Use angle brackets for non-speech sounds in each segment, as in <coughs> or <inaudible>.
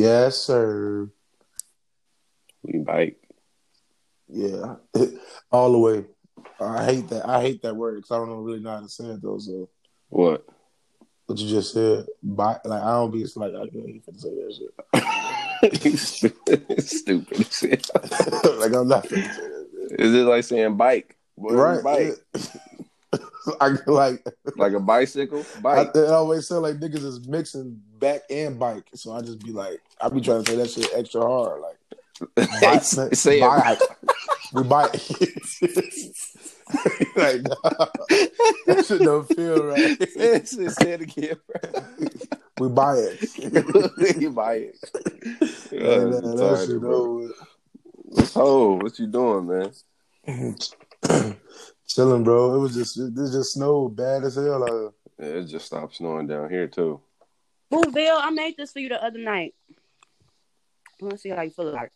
Yes, sir. We bike. Yeah, <laughs> all the way. I hate that. I hate that word because I don't know really know how to say it though. So What? what you just said, bike. Like I don't be. It's like I can't even say that You <laughs> stupid. stupid. as hell. shit. <laughs> like I'm not gonna say that. Shit. Is it like saying bike? Boy, Right. Bike. <laughs> I like. Like a bicycle? I, Bike. it always sound like niggas is mixing back and bike. So I just be like, I be trying to say that shit extra hard. Like, bike, <laughs> Say it. <laughs> bike. we bike. like, nah, that shit don't feel right. Say it again, bro. We buy it. you buy it. Yeah, Yeah, that, shit over. Oh, what you doing, man? <clears throat> with. Chilling, bro. It was just this just snowed bad as hell. Like, Yeah, it just stopped snowing down here too. Ooh, Vell, I made this for you the other night. I want to see how you feel about it.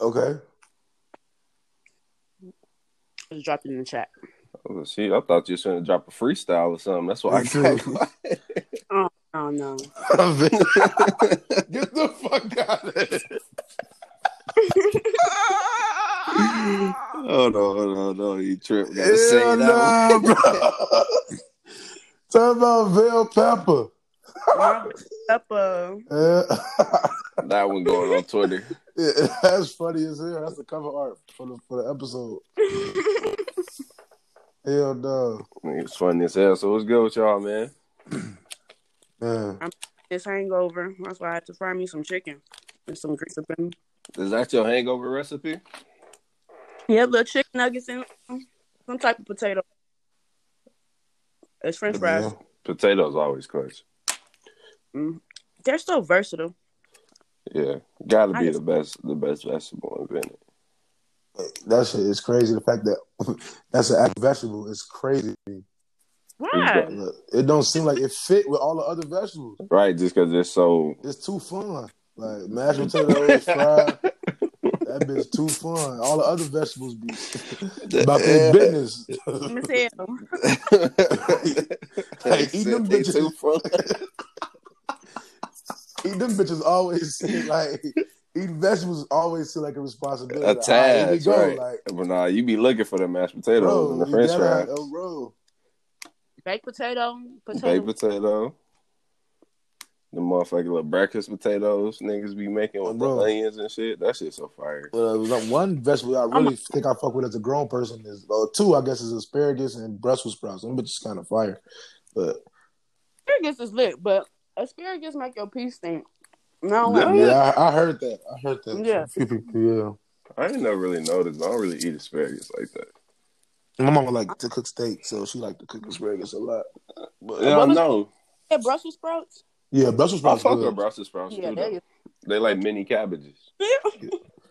okay. Just dropped it in the chat. Oh, see, I thought you was going to drop a freestyle or something. That's why I Me got <laughs> too. quiet. Oh no. <laughs> <laughs> Get the fuck out of here. Hold on, hold on, hold on. You tripped. Gotta say Hell that nah, bro. Talk about Vellpepper. Up, uh, Yeah. that one going on Twitter. Yeah, that's funny as hell. That's the cover art for the for the episode. Hell no, It's funny as hell. So what's good with y'all, man? <clears throat> man. this hangover. That's why I had to fry me some chicken and some grease up in. Is that your hangover recipe? Yeah, little chicken nuggets and some type of potato. It's French fries. Yeah. Potatoes always clutch. Mm. They're so versatile. Yeah, gotta be just- the best, the best vegetable invented. That shit is crazy. The fact that <laughs> that's an actual vegetable is crazy. to. Why? It don't seem like it fit with all the other vegetables. Right, just because it's so. It's too fun. Like mashed potatoes, fried. <laughs> That bitch too fun. All the other vegetables be <laughs> about their business. Miss <laughs> Hell. Like, eat them They bitches. too fun. <laughs> Eat them bitches always seem like eating vegetables always seem like a responsibility. A Like, all right, here we tad, go. right? Like, But nah, you be looking for the mashed potatoes bro, and the you French fries, have- oh, bro. Baked potato, potato. baked potato, the motherfucking little breakfast potatoes niggas be making with Bro. the onions and shit. That shit's so fire. Uh, one vegetable I really think I fuck with as a grown person is uh, two. I guess is asparagus and Brussels sprouts. Them bitches kind of fire, but Asparagus is lit, but asparagus make your pee stink. No, Yeah. yeah, I, I heard that. I heard that. Yeah. from a few people. Yeah, I ain't never really noticed. I don't really eat asparagus like that. my mama like to cook steak, so she like to cook asparagus a lot. But, Yeah, I don't know. yeah, Brussels sprouts. Yeah, Brussels I sprouts fuck good. with Brussels sprouts Yeah, too. they They like mini cabbages. <laughs>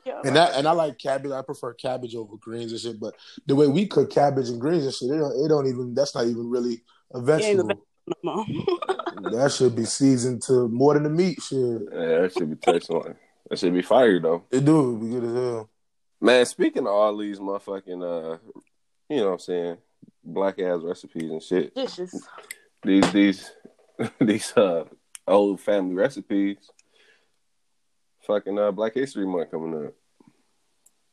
yeah. And that and I like cabbage. I prefer cabbage over greens and shit. But the way we cook cabbage and greens and shit, it don't, it don't even. That's not even really a vegetable. no more. that should be seasoned to more than the meat. Shit, Yeah, that should be tasting like. That should be fire though. it do it be good as hell. Man, speaking of all these motherfucking, uh, you know what I'm saying, black ass recipes and shit. Dishes. These these <laughs> these uh old family recipes. Fucking uh, Black History Month coming up.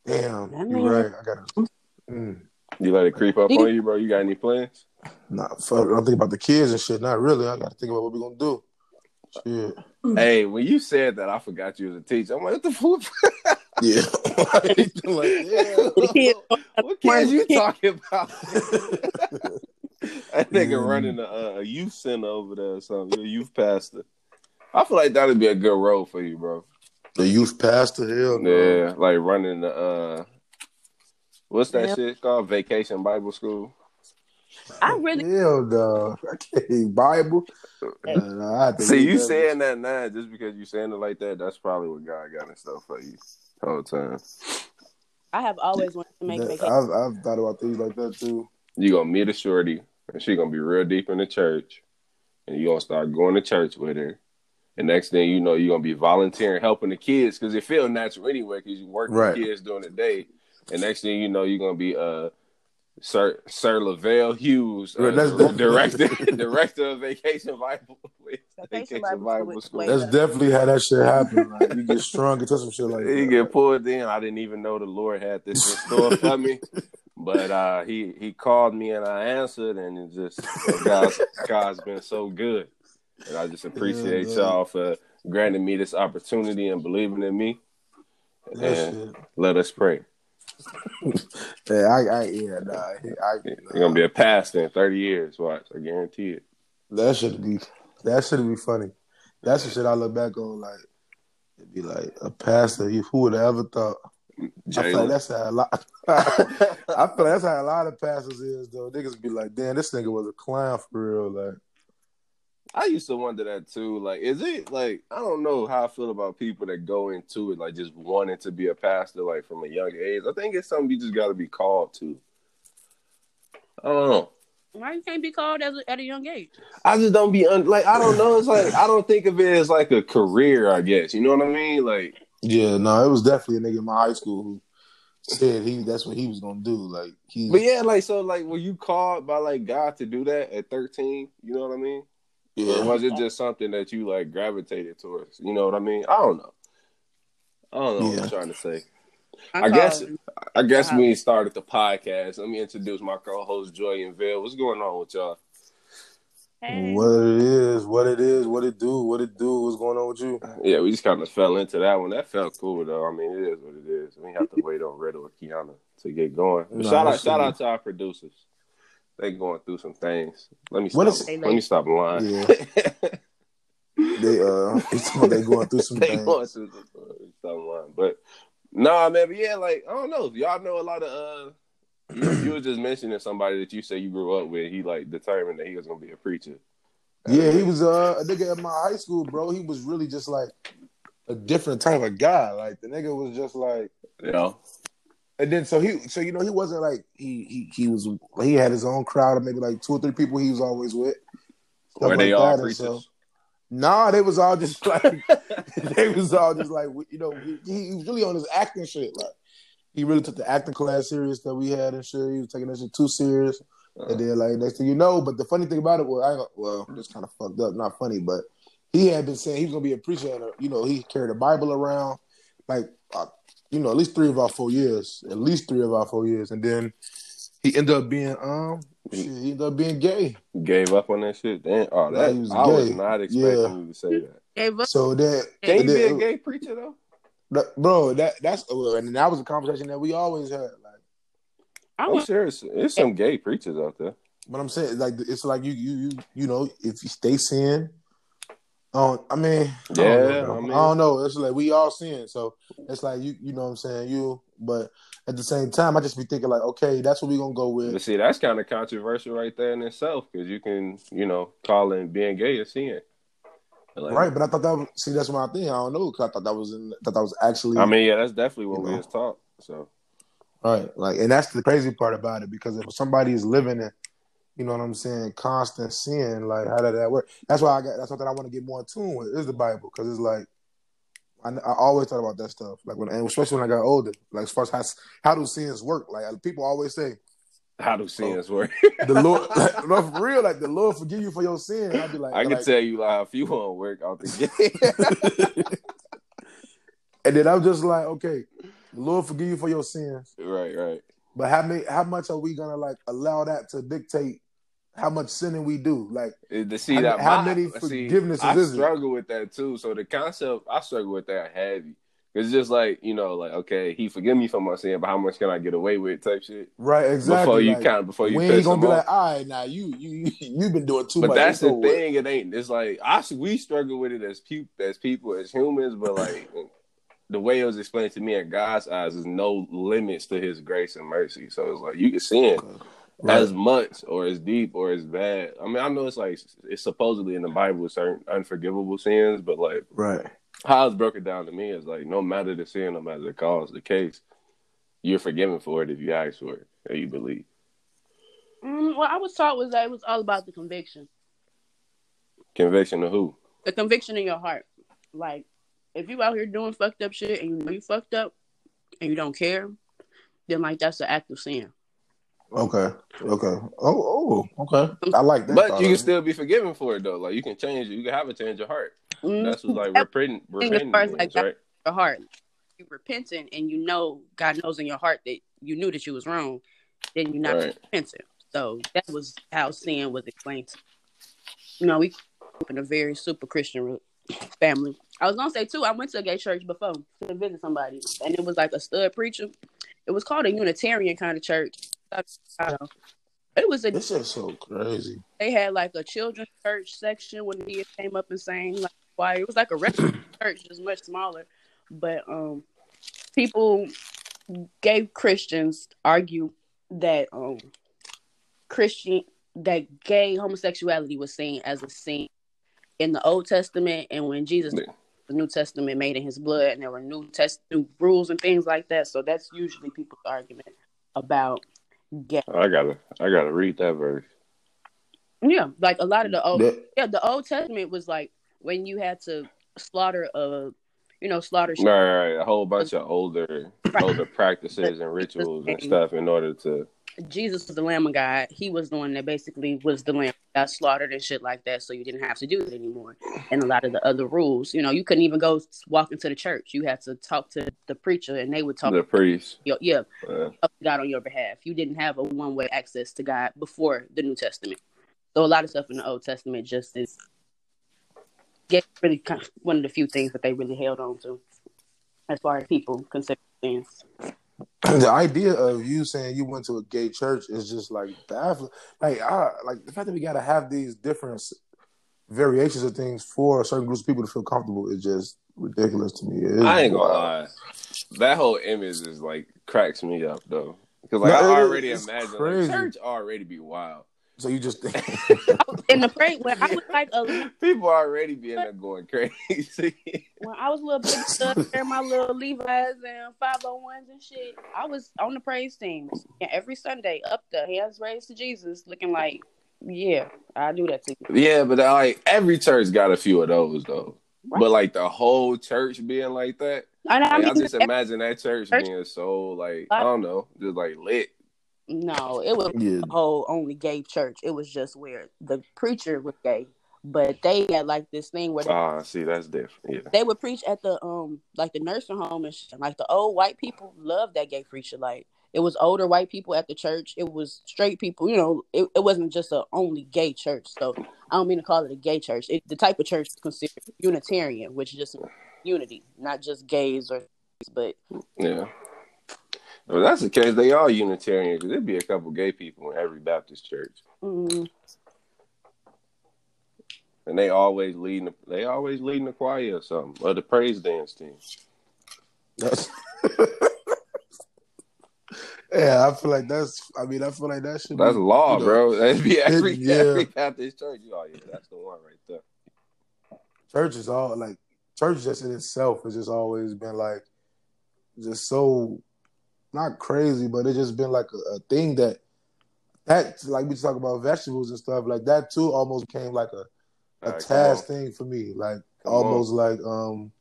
Damn, you're right. I gotta. Mm. You let it creep up on you, bro. You got any plans? Nah, fuck. I don't think about the kids and shit. Not really. I gotta think about what we're gonna do. Shit. Hey, when you said that, I forgot you was a teacher. I'm like, what the fuck? <laughs> Yeah. <laughs> like, <laughs> yeah. The what kids you talking about? <laughs> that nigga Mm. running a, uh, a youth center over there or something. You're a youth pastor. I feel like that'd be a good role for you, bro. The youth pastor, hell no. Yeah, like running the uh, what's that Yeah. shit called? Vacation Bible School. I really Hell no. I can't Bible. Nah, nah, I See, you saying that now just because you saying it like that. That's probably what God got in stuff for you the whole time. I have always wanted to make That- vacation. I've, I've thought about things like that too. You gonna meet a shorty, and she gonna be real deep in the church, and you gonna start going to church with her. And next thing you know, you're gonna be volunteering, helping the kids because it feel natural anyway because you work Right. with kids during the day. And next thing you know, you're gonna be uh Sir Sir Lavelle Hughes, uh, Right, that's definitely- director <laughs> <laughs> director of Vacation Bible Vacation Vacation Bible Bible School. School. That's definitely how that shit happened. Like you get strung into some shit like <laughs> you that. get pulled in. I didn't even know the Lord had this in store for me. But uh, he he called me and I answered, and it just God's <laughs> God's been so good, and I just appreciate Yeah, y'all for granting me this opportunity and believing in me. That And shit. let us pray. <laughs> Yeah, I, I, yeah, nah, I, You're gonna be a pastor in 30 years. Watch, I guarantee it. that should be, that should be funny. That's the shit I look back on. Like, it'd be like a pastor. Who would have ever thought? I feel like that's how a lot. <laughs> I feel like that's how a lot of pastors is though. Niggas be like, "Damn, this nigga was a clown for real." Like, I used to wonder that too. Like, is it like I don't know how I feel about people that go into it like just wanting to be a pastor like from a young age. I think it's something you just got to be called to. I don't know. Why you can't be called as a, at a young age? I just don't be un- like I don't know. It's like I don't think of it as like a career. I guess you know what I mean. Like yeah, no, it was definitely a nigga in my high school who said he that's what he was gonna do. Like, he, But yeah, like so, like were you called by like God to do that at thirteen? You know what I mean? Yeah. Or was it just something that you like gravitated towards? You know what I mean? I don't know. I don't know what Yeah. I'm trying to say. I, I guess I guess we started the podcast. Let me introduce my co-host Joy and Vell. What's going on with y'all? Hey. what it is, what it is, what it do, what it do, what's going on with you? Yeah, we just kind of fell into that one. That felt cool though. I mean, it is what it is. We have to wait on Riddle or Kiana to get going. But Nah, shout out, shout out to our producers. They going through some things. Let me stop. is- let me stop lying. Yeah. <laughs> They uh, <laughs> they going through some they things. going through some uh, stop lying. But nah, man. But yeah, like I don't know. Y'all know a lot of. uh you, you was just mentioning somebody that you say you grew up with. He like determined that he was gonna be a preacher. Yeah, he was uh, a nigga at my high school, bro. He was really just like a different type of guy. Like the nigga was just like, You know. and then so he, so you know, he wasn't like he he he was he had his own crowd of maybe like two or three people he was always with. Were they all preachers? so- Nah, they was all just <laughs> like they was all just like you know he, he was really on his acting shit. Like he really took the acting class serious that we had and shit. He was taking that shit too serious. And then like next thing you know, but the funny thing about it was I ain't- well, this kind of fucked up, not funny, but he had been saying he was gonna be a preacher. And, uh, you know, he carried a Bible around, like uh, you know, at least three of our four years, at least three of our four years, and then he ended up being um, shit, he ended up being gay. Gave up on that shit. Damn. Oh, that he was I was not expecting Yeah. you to say that. Gave up. So then, Can you be a gay preacher though? That- bro? That that's uh, and that was a conversation that we always had. Like, I I'm was sure it's, it's some gay preachers out there. but I'm saying like it's like you you you you know if you stay sin. Oh, I mean, I don't Yeah, know. I mean- I don't know. It's like we all sin, so it's like you, you know what I'm saying. You, but at the same time, I just be thinking like, okay, that's what we gonna go with. But see, that's kind of controversial right there in itself because you can, you know, call in being gay a sin. Like, Right, but I thought that was see that's my thing. I don't know because I thought that was in thought that was actually I mean, yeah, that's definitely what we know. was taught. So right. Like, and that's the crazy part about it because if somebody is living in, you know what I'm saying, constant sin, like how did that work? That's why I got that's something I want to get more in tune with is the Bible because it's like I, I always thought about that stuff. Like when and especially when I got older, like as far as how how do sins work? Like people always say how do sins work? the Lord, <laughs> like, no, for real, like the Lord forgive you for your sin. I'd be like, I can like, tell you like if you want to work out the <laughs> gay. <laughs> and then I'm just like, okay, the Lord forgive you for your sins. right, right. But how many, how much are we gonna like allow that to dictate how much sinning we do? Like, Uh, To see How- that how my- many see, forgivenesses I is it? struggle with that too. So the concept, I struggle with that heavy. It's just like you know, like okay, he forgive me for my sin, but how much can I get away with? Type shit. right? Exactly. Before you like, kind of before you piss ain't gonna be off. like, all right, now you you <laughs> you've been doing too but much. that's the It's over with. thing. It ain't. It's like I we struggle with it as people, as people, as humans. But like the way it was explained to me in God's eyes is no limits to His grace and mercy. So it's like you can sin Right. as much or as deep or as bad. I mean, I know it's like it's supposedly in the Bible certain unforgivable sins, but like Right. How it's broken down to me is like no matter the sin, no matter the cause, the case, you're forgiven for it if you ask for it and you believe. Mm, what I was taught was that it was all about the conviction, Conviction of who? the conviction in your heart. Like, if you out here doing fucked up shit and you know you fucked up and you don't care, then like that's an act of sin. Okay. Okay. Oh, oh, okay. I like that. But you can still be forgiven for it though. Like you can change it. You can have a change of heart. Mhm. That's what like That's repenting, the thing as repenting far as, like, that- right? your heart. You repentant and you know God knows in your heart that you knew that you was wrong, then you're not Right. repentant. So that was how sin was explained. to You know, we grew up in a very super Christian family. I was gonna say too, I went to a gay church before to visit somebody, and it was like a stud preacher. It was called a Unitarian kind of church. It was a This is so crazy. they had like a children's church section when the kids came up and sang like choir. It was like a <clears throat> church, just much smaller. But um people gay Christians argue that um Christian that gay homosexuality was seen as a sin in the Old Testament and when Jesus Yeah. the New Testament made in his blood and there were new test new rules and things like that. So that's usually people's argument about gay. I gotta, I gotta read that verse. Yeah, like a lot of the old yeah, the Old Testament was like when you had to slaughter a, you know, slaughter. sheep. Right, right, a whole bunch of older, Right. older practices and <laughs> rituals and stuff in order to. Jesus was the Lamb of God. He was the one that basically was the lamb that got slaughtered and shit like that. So you didn't have to do it anymore. And a lot of the other rules, you know, you couldn't even go walk into the church. You had to talk to the preacher, and they would talk. To the priest. yeah, yeah, to God on your behalf. You didn't have a one way access to God before the New Testament. So a lot of stuff in the Old Testament just is get really kind of one of the few things that they really held on to, as far as people consider things. the idea of you saying you went to a gay church is just like baffling. Like, I like the fact that we got to have these different variations of things for certain groups of people to feel comfortable is just ridiculous to me. It is I ain't gonna wild. lie. That whole image is like cracks me up though, because like No, I already imagine like, church already be wild. So you just think <laughs> In the pray when I was like a <laughs> People already being there going crazy. when I was a little big stuff, wearing my little Levi's and five hundred ones and shit. I was on the praise teams and every Sunday up there, hands raised to Jesus, looking like, yeah, I do that to you. yeah, but uh, like every church got a few of those though. Right. But like the whole church being like that, I like, I mean, just imagine that church church- being so like I don't know, just like lit. No, it was yeah. a whole only gay church. It was just where the preacher was gay, but they had like this thing where they, Ah, see, that's different. Yeah. they would preach at the um like the nursing home and shit. Like the old white people loved that gay preacher. Like it was older white people at the church. It was straight people. You know, it, it wasn't just a only gay church. So I don't mean to call it a gay church. It, the type of church is considered Unitarian, which is just unity, not just gays or but Yeah. Well, that's the case. They are Unitarian because there'd be a couple gay people in every Baptist church, mm, and they always leading. The, they always leading the choir or something, or the praise dance team. That's <laughs> yeah, I feel like that's. I mean, I feel like that should. That's be, law, you know, bro. <laughs> That'd be every yeah. every Baptist church. Oh yeah, that's the one right there. Church is all like church just in itself has just always been like just so not crazy, but it's just been like a, a thing that that like we talk about vegetables and stuff like that too almost became like a a right, task thing for me, like Come almost like um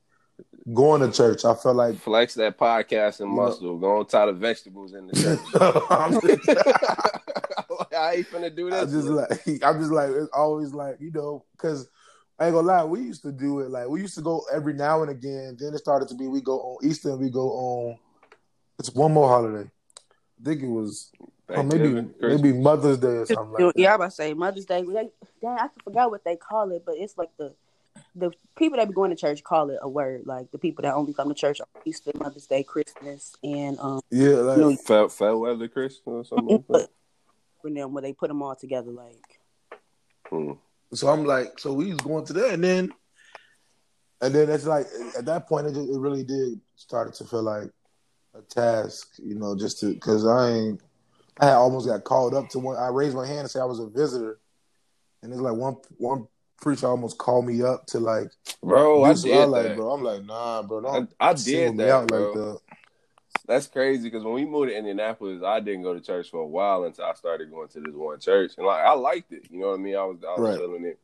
going to church. I felt like Flex that podcasting muscle. Go on tie the vegetables in the <laughs> church. I'm I ain't <laughs> finna do I this. just like <laughs> I'm just like it's always like you know because I ain't gonna lie, we used to do it like we used to go every now and again. Then it started to be we go on Easter and we go on. It's one more holiday. I think it was or maybe maybe Mother's Day or something like yeah, that. I'm about to say Mother's Day. They, dang, I forgot what they call it, but it's like the the people that be going to church call it a word. Like the people that only come to church on Easter, Mother's Day, Christmas, and um, Yeah, like New Fair, fair weather Christmas or something like that. <laughs> them where they put them all together. Like Hmm. so I'm like so we was going to that and then and then it's like at that point it, just, it really did started to feel like a task, you know, just to because I ain't I almost got called up to one. I raised my hand and said I was a visitor, and it's like one one preacher almost called me up to like. Bro, I did like, that. bro. I'm like, nah, bro. I, Don't I did that, bro. like that. That's crazy because when we moved to Indianapolis, I didn't go to church for a while until I started going to this one church, and like I liked it. You know what I mean? I was I was Right. feeling it.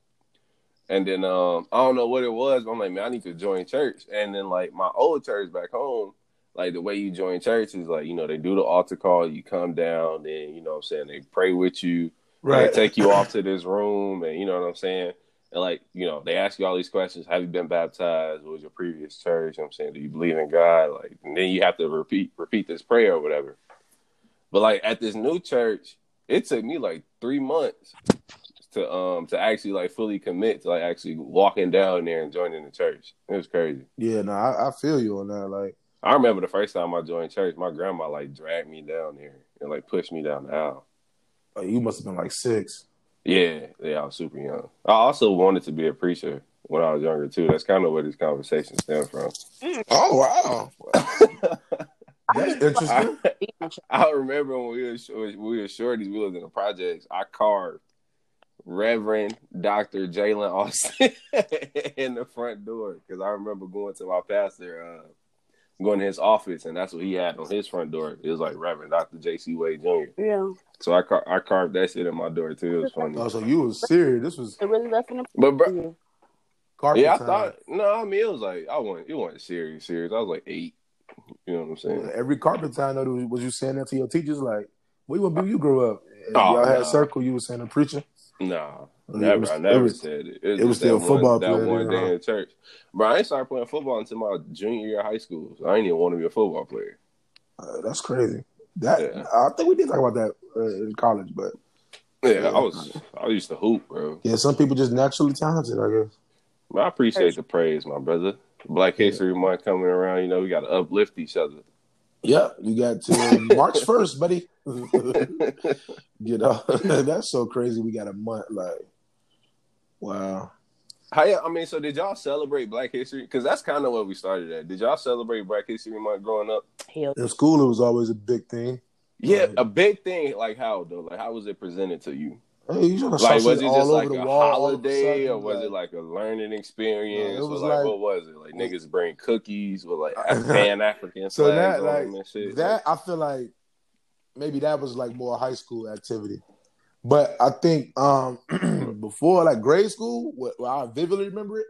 And then um, I don't know what it was. But I'm like, man, I need to join church. And then like my old church back home, like the way you join church is like you know they do the altar call, you come down, then you know what I'm saying they pray with you, right? They take you off to <laughs> this room, and you know what I'm saying. And like, you know, they ask you all these questions. Have you been baptized? What was your previous church? You know I'm saying, do you believe in God? Like, and then you have to repeat repeat this prayer or whatever. But like at this new church, it took me like three months to um to actually like fully commit to like actually walking down there and joining the church. It was crazy. Yeah, no, I, I feel you on that. Like I remember the first time I joined church, my grandma like dragged me down there and like pushed me down the aisle. Like, you must have been like six. Yeah, yeah, I was super young. I also wanted to be a preacher when I was younger too. That's kind of where this conversation stemmed from. Oh wow. <laughs> That's interesting. I, I, remember when we were when we were shorties, we lived in the projects. I carved Reverend Doctor Jalen Austin <laughs> in the front door because I remember going to my pastor, uh, going to his office, and that's what he had on his front door. It was like Reverend Doctor J.C. Wade Jr. Yeah. So I car- I carved that shit in my door too. It was funny. Oh, so you was serious? This was it really left in the but bro. Carpet Yeah, I thought no. I mean, it was like I wasn't. It wasn't serious. Serious. I was like eight. You know what I'm saying? Every carpet time, though, was you saying that to your teachers? Like, what you want to be? You grew up. Oh, y'all had a circle. You were saying a preacher. Nah, never. Was, I never was, said it. It, it was still football. One, that one day in church, but I ain't started playing football until my junior year of high school. So I ain't even want to be a football player. Uh, that's crazy. That yeah. I think we did talk about that uh, in college, but yeah, yeah, I was I used to hoop, bro. Yeah, some people just naturally talented, I guess. But I appreciate the praise, my brother. Black History yeah. Month coming around, you know, we got to uplift each other. Yeah, you got to March <laughs> first, buddy. <laughs> you know, <laughs> that's so crazy. We got a month, like, wow. How, I mean, so did y'all celebrate Black History? Because that's kind of what we started at. Did y'all celebrate Black History Month growing up? Hell. In school, it was always a big thing. Yeah, um, a big thing. Like how though? Like how was it presented to you? Hey, you like was it just like a wall, holiday, or was like, it like a learning experience? No, it was like, like, what was it? Like niggas bring cookies with like <laughs> Pan African so that like that I feel like maybe that was like more high school activity, but I think um <clears throat> before like grade school, what, what I vividly remember it,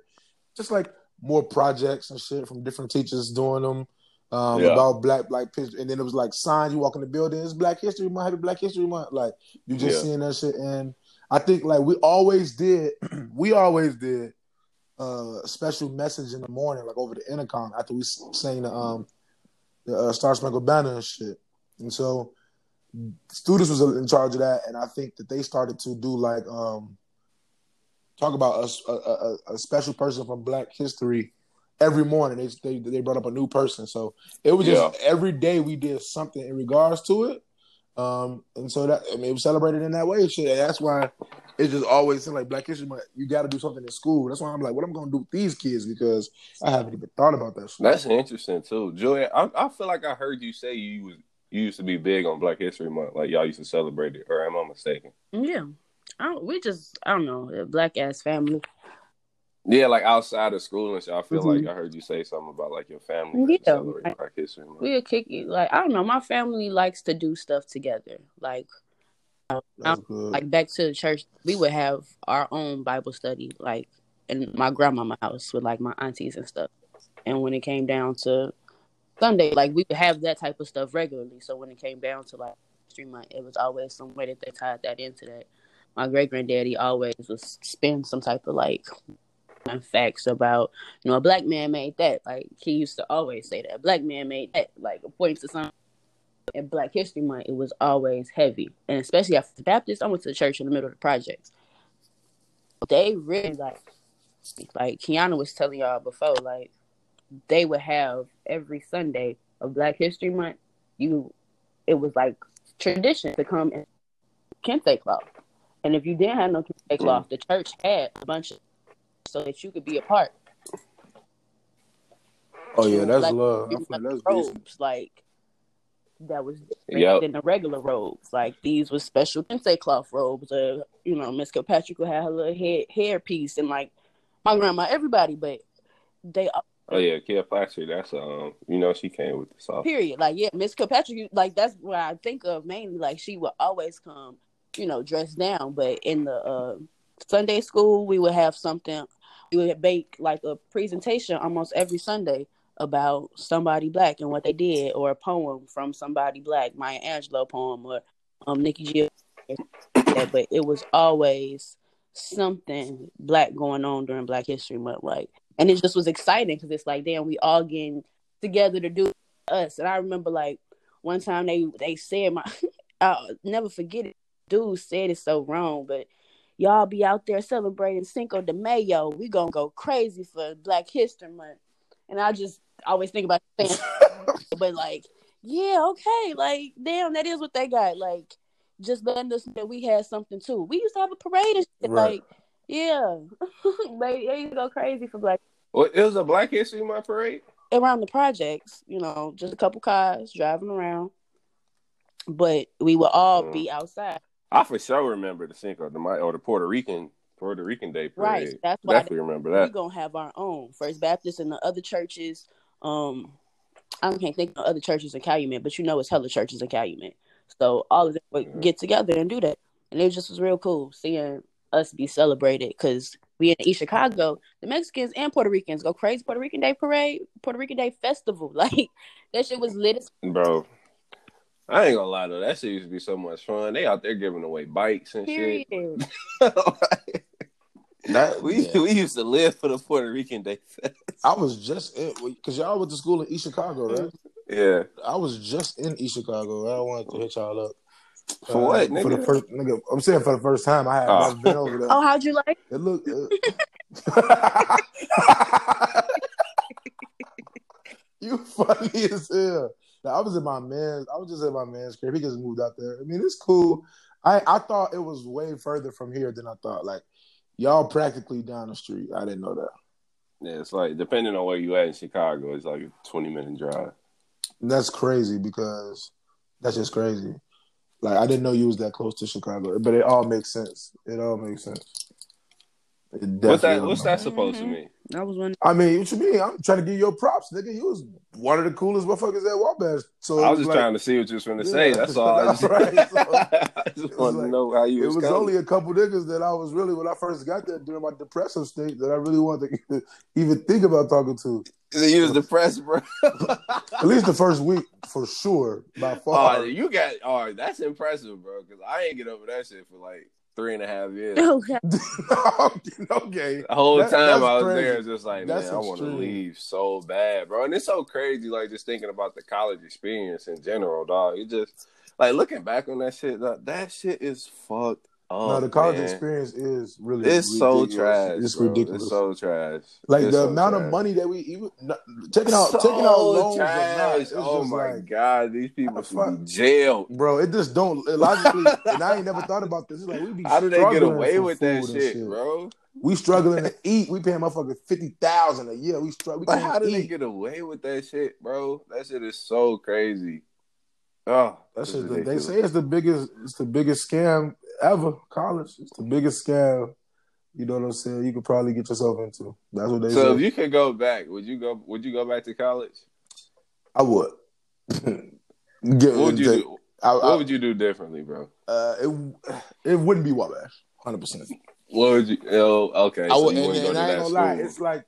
just like more projects and shit from different teachers doing them um, yeah. about black black and then it was like signs. You walk in the building, it's Black History Month, Happy Black History Month. Like you just yeah. seeing that shit, and I think like we always did, <clears throat> we always did uh, a special message in the morning, like over the intercom after we sang the um the uh, Star Spangled Banner and shit, and so students was in charge of that, and I think that they started to do like um talk about a, a, a special person from Black history every morning they they they brought up a new person. So it was just yeah. every day we did something in regards to it. Um, and so that I mean, it was celebrated in that way. Shit, that's why it's just always seemed like Black History Month. You got to do something in school. That's why I'm like, what I'm going to do with these kids because I haven't even thought about that. Shit. That's interesting too, Julian. I, I feel like I heard you say you was you used to be big on Black History Month, like y'all used to celebrate it, or am I mistaken? Yeah, I we just I don't know, black ass family. Yeah, like outside of school and shit. I feel mm-hmm. like I heard you say something about like your family. Yeah, Black History Month. We kick it. Like I don't know, my family likes to do stuff together. Like, like back to the church, we would have our own Bible study, like in my grandmama house with like my aunties and stuff. And when it came down to Sunday, like we would have that type of stuff regularly. So when it came down to like stream, Month, it was always some way that they tied that into that. My great granddaddy always was spend some type of like facts about, you know, a black man made that. Like he used to always say that a black man made that. Like points to something. In Black History Month, it was always heavy, and especially after the Baptist, I went to the church in the middle of the projects. They really like, like Kiana was telling y'all before, like they would have every Sunday of Black History Month. You, it was like tradition to come in kente cloth, and if you didn't have no kente cloth, the church had a bunch of so that you could be a part. Oh yeah, that's like, love. Like that's robes, decent. like that was yep. than the regular robes. Like these were special kente cloth robes. Uh, you know, Miss Kilpatrick would have her little hair hair piece, and like my grandma, everybody, but they. Oh yeah, Kilpatrick. That's um, you know, she came with the soft. Period. Like yeah, Miss Kilpatrick. Like that's what I think of mainly. Like she would always come, you know, dressed down. But in the uh, Sunday school, we would have something we would bake like a presentation almost every Sunday about somebody black and what they did, or a poem from somebody black, Maya Angelou poem, or um Nikki Gill. But it was always something black going on during Black History Month, like, and it just was exciting because it's like, damn, we all getting together to do us. And I remember like one time they they said my, <laughs> I'll never forget it. Dude said it so wrong, but y'all be out there celebrating Cinco de Mayo. We gonna go crazy for Black History Month. And I just always think about fans, <laughs> but like, yeah, okay, like, damn, that is what they got. Like, just letting us know that we had something too. We used to have a parade and shit. Right. Like, yeah, <laughs> they used to go crazy for Black Well, it was a Black History Month parade. around the projects. You know, just a couple cars driving around, but we would all Mm. be outside. I for sure remember the Cinco de Mayo or the Puerto Rican Puerto Rican Day parade. Right. That's why Definitely remember that. we're gonna have our own First Baptist and the other churches. Um, I can't think of other churches in Calumet, but you know it's hella churches in Calumet. So all of them would Yeah. get together and do that, and it just was real cool seeing us be celebrated because we in East Chicago, the Mexicans and Puerto Ricans go crazy Puerto Rican Day parade, Puerto Rican Day festival. <laughs> Like that shit was lit as Bro. I ain't gonna lie though, that shit used to be so much fun. They out there giving away bikes and period. <laughs> shit. That we yeah. we used to live for the Puerto Rican Day Fest. I was just in because y'all went to school in East Chicago, right? Yeah. I was just in East Chicago. I wanted to hit y'all up. For what, For the first nigga, I'm saying for the first time. I had Oh. never been over there. Oh, how'd you like? It looked. Uh... <laughs> <laughs> you funny as hell. Now, I was in my man's. I was just in my man's crib. He just moved out there. I mean, it's cool. I I thought it was way further from here than I thought. Like y'all practically down the street. I didn't know that. Yeah, it's like depending on where you at in Chicago, it's like a twenty minute drive. And that's crazy because that's just crazy. Like I didn't know you was that close to Chicago, but it all makes sense. It all makes sense. What's that what's that supposed to Mhm. mean? I was wondering. I mean, what you mean? I'm trying to give your props, nigga. You was one of the coolest motherfuckers at Wabash. So I it was just like, trying to see what you was going to Yeah, say. That's <laughs> all. I that's just, right. So, <laughs> I just was wanted like- to know how you It was, was only a couple niggas that I was really when I first got there during my depressive state that I really wanted to <laughs> even think about talking to. You was depressed, bro. At least the first week, for sure, by oh, far. Oh, you got. Oh, that's impressive, bro. Because I ain't get over that shit for like three and a half <laughs> years. Okay. <laughs> okay. The whole That- time I was crazy. there, just like, That's man, I want to leave so bad, bro. And it's so crazy, like just thinking about the college experience in general, dog. It just like looking back on that shit. Dog, that shit is fucked up. no, oh, the college man. experience is really It's so trash. It's bro. ridiculous. It's so trash. like It's the so amount trash. of money that we even no, taking out so taking out loans or not. Oh my like, god, these people How the should fuck? be jailed. bro, it just don't logically. and I ain't never thought about this. It's like we be How do they get away with that and shit, bro? We struggling to <laughs> eat. We paying motherfuckers fifty thousand a year. We struggle. How do eat. they get away with that shit, bro? That shit is so crazy. Oh, That's just the, they say it's the biggest. It's the biggest scam ever. College. It's the biggest scam. You know what I'm saying? You could probably get yourself into. That's what they say. So if you could go back, would you go? Would you go back to college? I would. <laughs> Get, What would you do? I, I, What would you do differently, bro? uh, it it wouldn't be Wabash. Hundred percent. What would you? Oh, okay. I would, and, and to I ain't gonna lie. It's like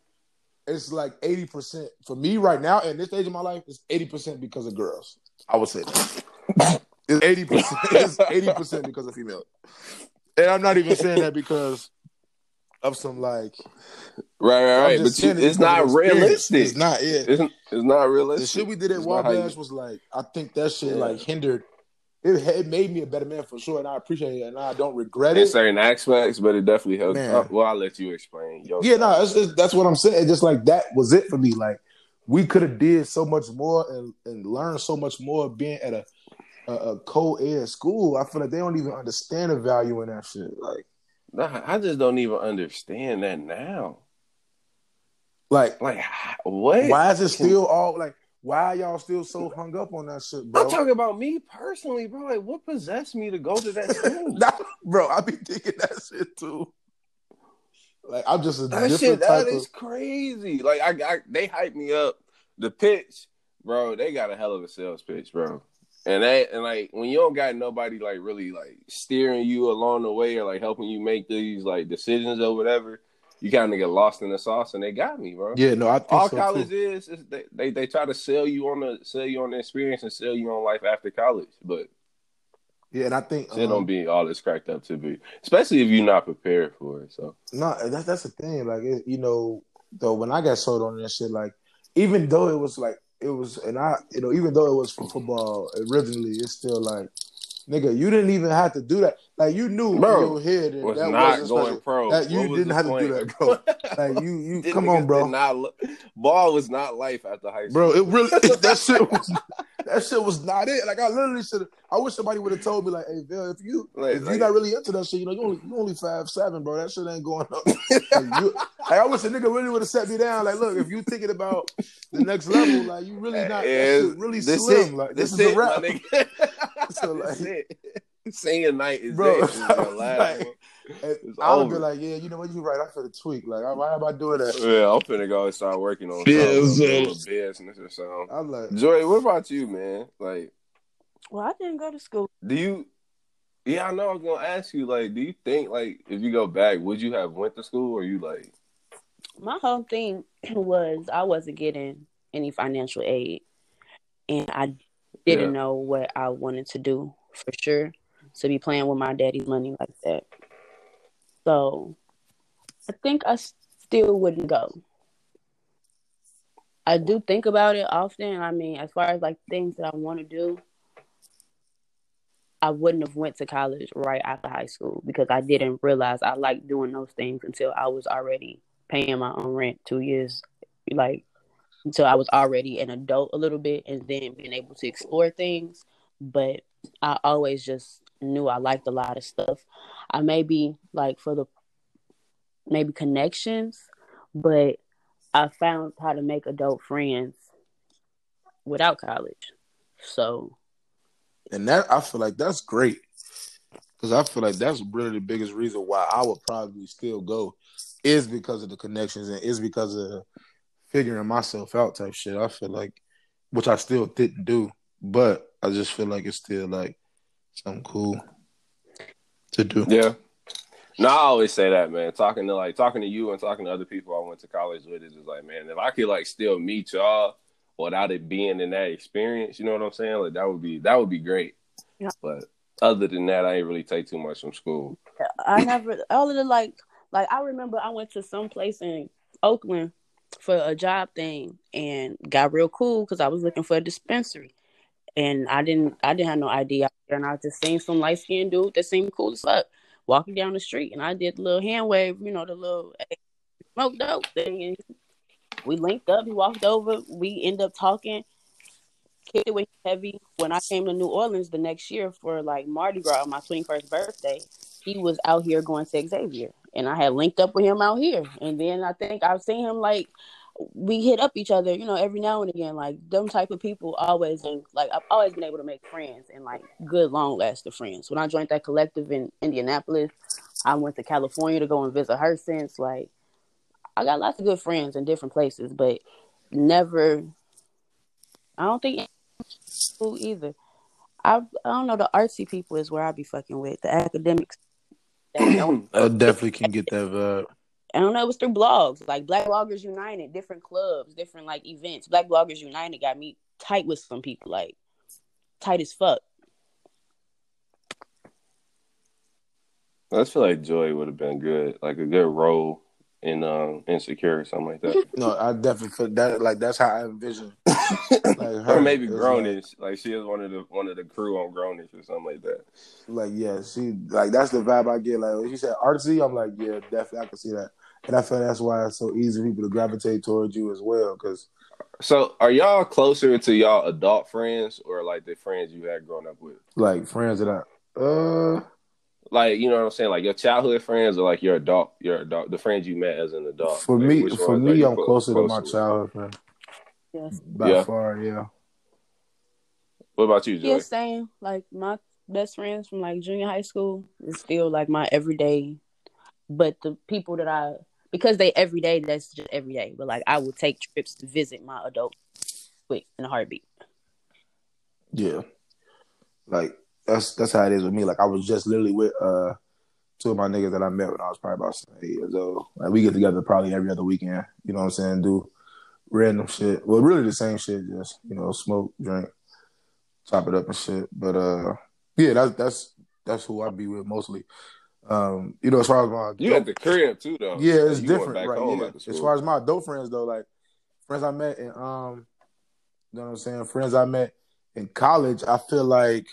it's like eighty percent for me right now in this stage of my life. It's eighty percent because of girls. I would say that. <laughs> It's eighty percent. It's eighty percent because of female. And I'm not even saying that because of some like. right, right, right. But you, it's not realistic. It's not. Yeah. It's, it's not realistic. The shit we did at how you- was like. I think that shit Yeah. like hindered. It, it made me a better man for sure, and I appreciate it, and I don't regret in it. In certain aspects, but it definitely helped. Oh, well, I'll let you explain. Yo, Yeah, no, that's what I'm saying. Just like that was it for me. Like we could have did so much more and, and learned so much more being at a a, a co-ed school. I feel like they don't even understand the value in that shit. Like, Nah, I just don't even understand that now. like Like, what? why is it still all like? Why are y'all still so hung up on that shit, bro? I'm talking about me personally, bro. Like, what possessed me to go to that <laughs> school? Nah, bro, I be thinking that shit too. Like I'm just a That different shit, type that of. is crazy. Like I, I, they hype me up. The pitch, bro. They got a hell of a sales pitch, bro. And that, and like when you don't got nobody like really like steering you along the way or like helping you make these like decisions or whatever, you kind of get lost in the sauce, and they got me, bro. Yeah, no, I think All so college too. is, is they, they they try to sell you on the sell you on the experience and sell you on life after college, but Yeah, and I think it um, don't be all it's cracked up to be, especially if you're not prepared for it. So No, that's that's the thing. Like it, you know, though when I got sold on that shit, like even though it was like it was, and I, you know, even though it was for football originally, it's still like, nigga, you didn't even have to do that. Like you knew Bro, in your head that, was that not wasn't going special. pro. That you didn't have to do that, bro. <laughs> Like you, you come on, bro. not ball was not life after high school, Bro, it really <laughs> that shit was <laughs> that shit was not it. Like I literally should. Have. I wish somebody would have told me like, "Hey, Vell, if you Like- if like- you're not really into that shit, you know, you only you only five seven, bro. That shit ain't going up." <laughs> like, you, I wish a nigga really would have set me down. Like, look, if you thinking about the next level, like you really not that Is- really this slim. it. Like this, this, it, is a nigga. <laughs> So, like-. Senior night is bro. This last <laughs> Like, one. and It's I would be like, yeah, you know what, you're right. I feel the tweak. Like, why am I doing that? Yeah, I'm finna go and start working on Yeah, something, so- a little business or something. I'm like, Joy, what about you, man? Like, Well, I didn't go to school. do you? Yeah, I know. I was gonna ask you. Like, do you think like if you go back, would you have went to school or you like? My whole thing <clears throat> was I wasn't getting any financial aid, and I didn't Yeah. know what I wanted to do for sure. To be playing with my daddy's money like that, so I think I still wouldn't go. I do think about it often. I mean, as far as like things that I want to do, I wouldn't have went to college right after high school because I didn't realize I liked doing those things until I was already paying my own rent two years, like until I was already an adult a little bit, and then being able to explore things. But I always just knew I liked a lot of stuff. I maybe like for the maybe connections, but I found how to make adult friends without college. So and that I feel like that's great because I feel like that's really the biggest reason why I would probably still go is because of the connections and is because of figuring myself out type shit. I feel like, which I still didn't do, but I just feel like it's still like something cool to do. Yeah. No, I always say that, man. Talking to like talking to you and talking to other people I went to college with is just like, man, if I could like still meet y'all without it being in that experience, you know what I'm saying? Like that would be that would be great. Yeah. But other than that, I ain't really take too much from school. I never all of the like like I remember I went to some place in Oakland for a job thing and got real cool because I was looking for a dispensary. And I didn't I didn't have no idea. And I just seen some light skinned dude that seemed cool as fuck walking down the street. And I did the little hand wave, you know, the little smoke dope thing. And we linked up, he walked over, we end up talking, kicked it heavy. When I came to New Orleans the next year for like Mardi Gras, my twenty first birthday, he was out here going to Xavier, and I had linked up with him out here. And then I think I've seen him like we hit up each other, you know, every now and again. Like them type of people always, and like I've always been able to make friends and like good long lasting friends. When I joined that collective in Indianapolis, I went to California to go and visit her. Since like I got lots of good friends in different places, but never. I don't think school either. I I don't know. The artsy people is where I be fucking with the academics. <clears throat> I definitely can get that vibe. I don't know. It was through blogs, like Black Bloggers United, different clubs, different like events. Black Bloggers United got me tight with some people, like tight as fuck. I just feel like Joy would have been good, like a good role in um insecure or something like that. <laughs> No, I definitely feel that. Like that's how I envision. <laughs> Like her, or maybe It's Grownish. Like, she is one of the one of the crew on Grownish or something like that. Like, yeah, she like that's the vibe I get. Like when she said artsy, I'm like, yeah, definitely I can see that. And I feel that's why it's so easy for people to gravitate towards you as well. Because So, are y'all closer to y'all adult friends or like the friends you had growing up with? like friends that I, uh, Like, you know what I'm saying? Like your childhood friends or like your adult, your adult, the friends you met as an adult. for Like, me, for me, I'm clo- closer to my with? childhood friend Yes. by Yeah. far. Yeah, What about you, Joy? Yeah, same. Like my best friends from like junior high school is still like my everyday. But the people that I because they everyday, that's just everyday. But like I will take trips to visit my adult quick in a heartbeat. yeah. Like that's that's how it is with me. Like I was just literally with uh two of my niggas that I met when I was probably about seven, eight years old. Like we get together probably every other weekend. You know what I'm saying? Do random shit. Well, really the same shit. Just you know, smoke, drink, chop it up and shit. But uh, yeah, that's that's that's who I be with mostly. Um, you know, as far as my You at the crib too, though. yeah, it's different, right? Yeah. As far as my adult friends though, like friends I met in um, you know what I'm saying, friends I met in college, I feel like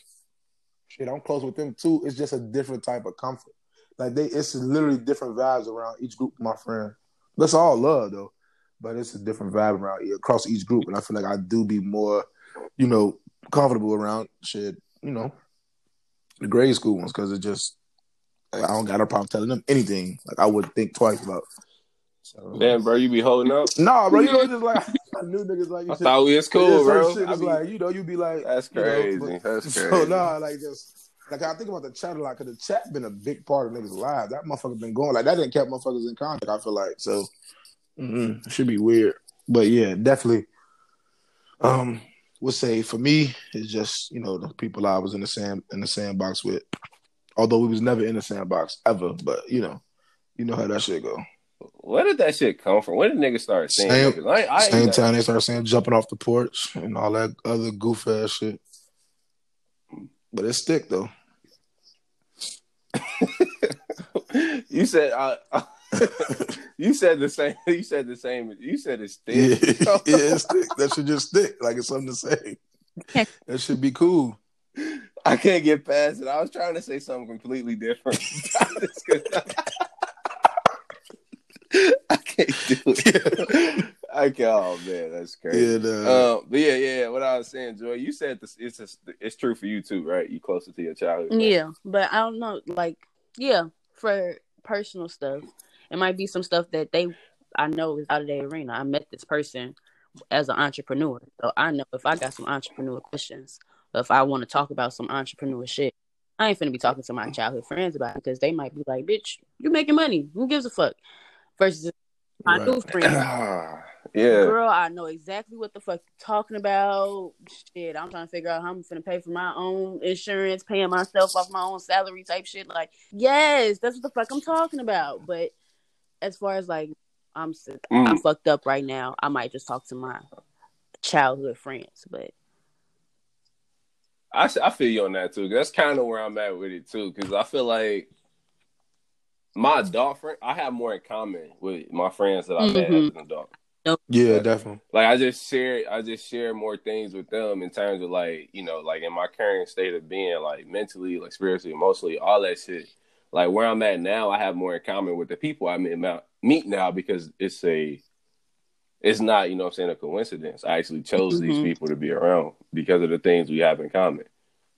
shit, I'm close with them too. It's just a different type of comfort. Like they, it's literally different vibes around each group my friend, That's all love though, but it's a different vibe around across each group, and I feel like I do be more, you know, comfortable around shit. You know, the grade school ones because it just like, I don't got a problem telling them anything. Like I would think twice about. So, Damn, bro, you be holding up. <laughs> Nah, bro, you know, <laughs> just like I knew niggas like you I shit. thought we was cool, bro. Shit I is be- like you know, you be like That's you know, crazy. but- That's <laughs> So crazy. nah, like just like I think about the chat a lot because the chat been a big part of niggas' lives. That motherfucker been going like that didn't kept motherfuckers in contact. I feel like so mm it should be weird, but yeah, definitely. Um, would say for me it's just you know the people I was in the sand in the sandbox with. Although we was never in the sandbox ever, but you know, you know how that shit go. Where did that shit come from? When did niggas start saying Same- that? 'Cause I, I, Same time they started saying jumping off the porch and all that other goof ass shit. But it stick though. <laughs> you said uh, <laughs> you said the same. You said the same. You said it's thick. yeah, <laughs> it stick. That should just stick. Like it's something to say. That should be cool. I can't get past it. I was trying to say something completely different. <laughs> I can't do it. <laughs> I can't. Oh man, that's crazy. Yeah, nah. Um, but yeah, yeah, yeah. What I was saying, Joy, you said this. It's just, it's true for you too, right? You closer to your childhood. right? Yeah, but I don't know. Like, yeah, for personal stuff, it might be some stuff that they I know is out of their arena. I met this person as an entrepreneur, so I know if I got some entrepreneur questions, or if I want to talk about some entrepreneur shit, I ain't finna be talking to my childhood friends about it because they might be like, "Bitch, you making money? Who gives a fuck?" Versus my Right. new friends. <clears throat> yeah. Girl, I know exactly what the fuck you're talking about. Shit, I'm trying to figure out how I'm gonna pay for my own insurance, paying myself off my own salary type shit. Like, yes, that's what the fuck I'm talking about. But as far as like, I'm sick, I'm Mm. fucked up right now. I might just talk to my childhood friends. But I I feel you on that too. That's kind of where I'm at with it too, because I feel like my adult friend, I have more in common with my friends that I met Mhm. as an adult. Yeah, definitely. Like I just share, I just share more things with them in terms of like you know, like in my current state of being, like mentally, like spiritually, emotionally, all that shit. Like where I'm at now, I have more in common with the people I meet now because it's a, it's not you know what I'm saying a coincidence. I actually chose these Mhm. people to be around because of the things we have in common.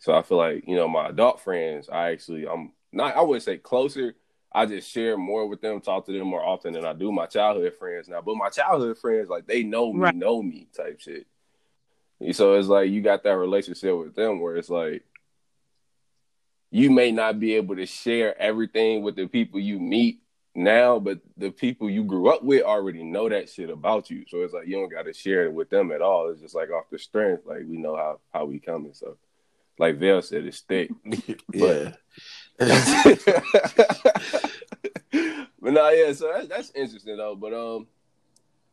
So I feel like you know my adult friends, I actually I'm not I wouldn't say closer. I just share more with them, talk to them more often than I do my childhood friends now. But my childhood friends, like they know me, Right. know me type shit. So it's like you got that relationship with them where it's like you may not be able to share everything with the people you meet now, but the people you grew up with already know that shit about you. So it's like you don't got to share it with them at all. It's just like off the strength, like we know how how we coming. So, like Vell said, it's thick. <laughs> yeah. <laughs> but <laughs> no, yeah. So that's that's interesting though. But um,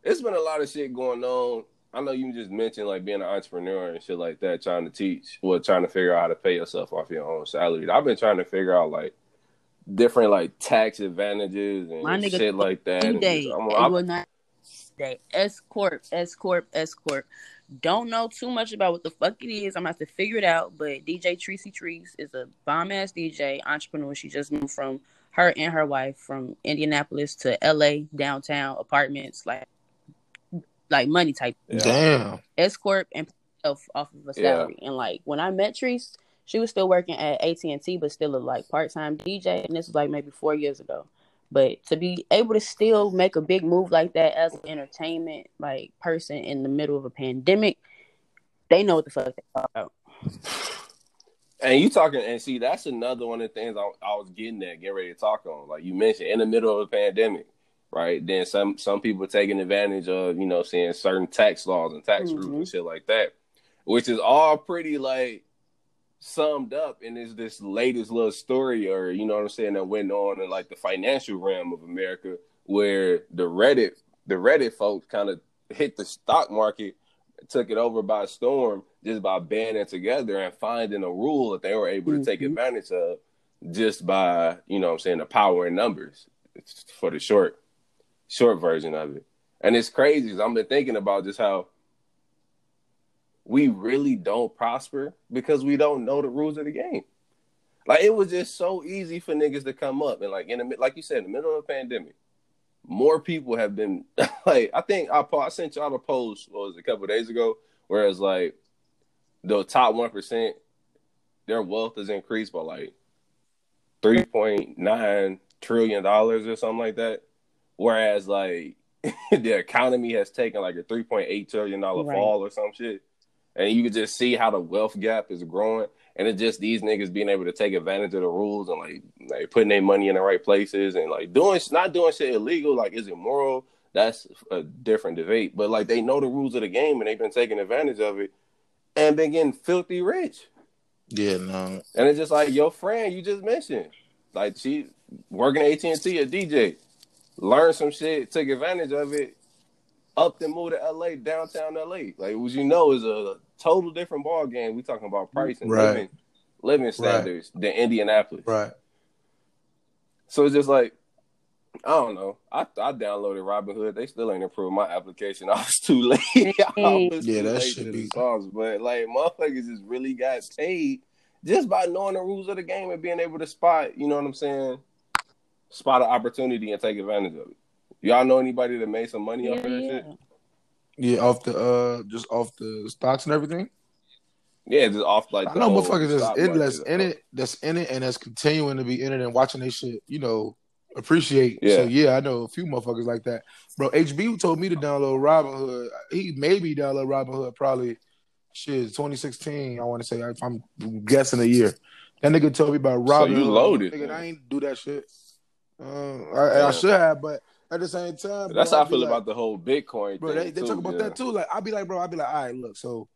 it's been a lot of shit going on. I know you just mentioned like being an entrepreneur and shit like that, trying to teach, well, trying to figure out how to pay yourself off your own salary. I've been trying to figure out like different like tax advantages and My nigga, shit like that. and day, just- I'm- it I'm- will not day. S corp, S corp, S corp. Don't know too much about what the fuck it is. I'm gonna have to figure it out. But DJ Tracy Trees is a bomb ass DJ entrepreneur. She just moved from her and her wife from Indianapolis to LA downtown apartments, like like money type. Yeah. Damn. S corp and herself off of a Yeah. salary. And like when I met Treese, she was still working at AT and T, but still a like part time DJ. And this was like maybe four years ago. But to be able to still make a big move like that as an entertainment like person in the middle of a pandemic, they know what the fuck they talk about. And you talking and see that's another one of the things I, I was getting at, getting ready to talk on. Like you mentioned, in the middle of a pandemic, right? Then some some people taking advantage of you know seeing certain tax laws and tax rules Mhm. and shit like that, which is all pretty like summed up in this this latest little story, or you know what I'm saying, that went on in like the financial realm of America, where the Reddit the Reddit folks kind of hit the stock market, took it over by storm just by banding together and finding a rule that they were able to take Mhm. advantage of just by you know what I'm saying the power in numbers it's for the short short version of it. And it's crazy I've been thinking about just how we really don't prosper because we don't know the rules of the game. Like it was just so easy for niggas to come up and like in the like you said in the middle of the pandemic, more people have been <laughs> like I think I I sent y'all a post what was it, a couple days ago, whereas like the top one percent, their wealth has increased by like three point nine trillion dollars or something like that, whereas like <laughs> the economy has taken like a three point eight trillion dollar Right. fall or some shit, and you can just see how the wealth gap is growing. And it's just these niggas being able to take advantage of the rules and like like putting their money in the right places and like doing not doing shit illegal. Like, is it moral? That's a different debate. But like they know the rules of the game and they've been taking advantage of it and been getting filthy rich. Yeah, no. And it's just like your friend you just mentioned, like she working at AT and T a DJ, learned some shit, took advantage of it, up and moved to LA, downtown LA. Like what you know is a total different ball game. We talking about price and Right. living living standards than Indianapolis. Right. So it's just like I don't know. I I downloaded Robinhood. They still ain't approved my application. <laughs> I was too late. <laughs> Was Yeah, too that late should be- the songs. But like motherfuckers just really got paid just by knowing the rules of the game and being able to spot, you know what I'm saying? Spot an opportunity and take advantage of it. Y'all know anybody that made some money off of that yeah. shit? Yeah, off the uh just off the stocks and everything. Yeah, just off like I know motherfuckers that's in that's in it, that's in it, and that's continuing to be in it and watching they shit, you know, appreciate. Yeah. So yeah, I know a few motherfuckers like that. Bro, HB told me to download Robinhood. He maybe download Robinhood probably shit 2016. I want to say if I'm guessing a year. That nigga told me about So you loaded, nigga. I ain't do that shit. Uh, I, I should have, but at the same time, That's how I feel like- about the whole Bitcoin bro. thing. They, they too, talk about yeah. that too. Like I'll be like, bro, I'll be like, all right, look, so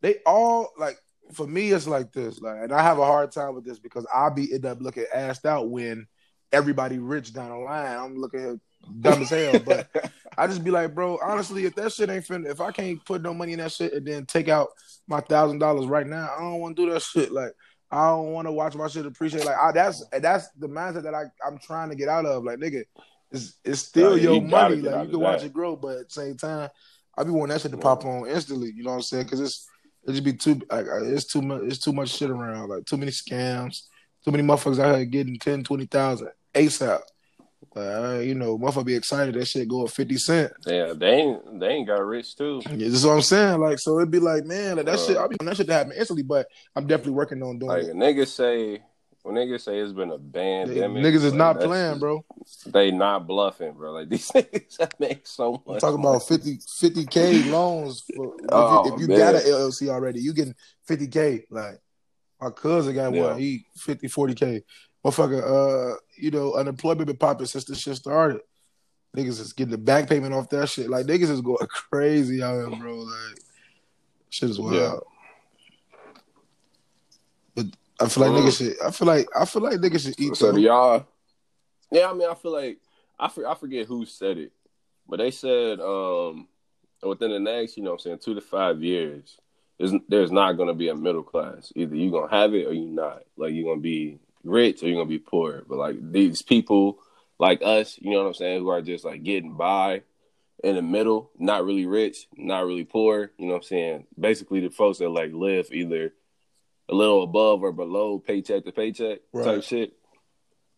they all like for me, it's like this. Like, and I have a hard time with this because I'll be end up looking assed out when everybody rich down the line. I'm looking dumb as hell, but <laughs> I just be like, bro, honestly, if that shit ain't finna, if I can't put no money in that shit and then take out my thousand dollars right now, I don't want to do that shit. Like, I don't want to watch my shit appreciate. Like, I, that's that's the mindset that I I'm trying to get out of. Like, nigga, it's it's still you your gotta money. Like, you can watch that. it grow, but at the same time, I be wanting that shit to pop on instantly. You know what I'm saying? Because it's it just be too like uh, it's too much it's too much shit around. Like too many scams, too many motherfuckers out here getting 10, 20,000 ASAP. Like, uh, you know, motherfucker be excited that shit go up fifty cent. Yeah, they ain't they ain't got rich too. Yeah, this is what I'm saying. Like, so it'd be like, man, like that Uh. shit. I be on that shit to happen instantly, but I'm definitely working on doing Like it. niggas say when niggas say it's been a pandemic, niggas is like, not playing, bro. They not bluffing, bro. Like <laughs> these niggas that make so I'm much. talking about 50 k loans. For, if Oh, you, if you got an LLC already, you getting fifty k. Like my cousin got Yeah. one. He 50, 40 k. Motherfucker, uh, you know, unemployment been popping since this shit started. Niggas is getting the back payment off that shit. Like niggas is going <laughs> crazy out here, bro. Like shit is wild. Yeah. I feel like Mm. niggas should. I feel like I feel like niggas should eat. So do y'all? Yeah, I mean, I feel like I for, I forget who said it, but they said um within the next, you know, what I'm saying two to five years, there's there's not going to be a middle class. Either you gonna have it or you not. Like you're gonna be rich or you're gonna be poor. But like these people, like us, you know what I'm saying, who are just like getting by in the middle, not really rich, not really poor. You know what I'm saying? Basically, the folks that like live either a little above or below paycheck to paycheck Right. type shit.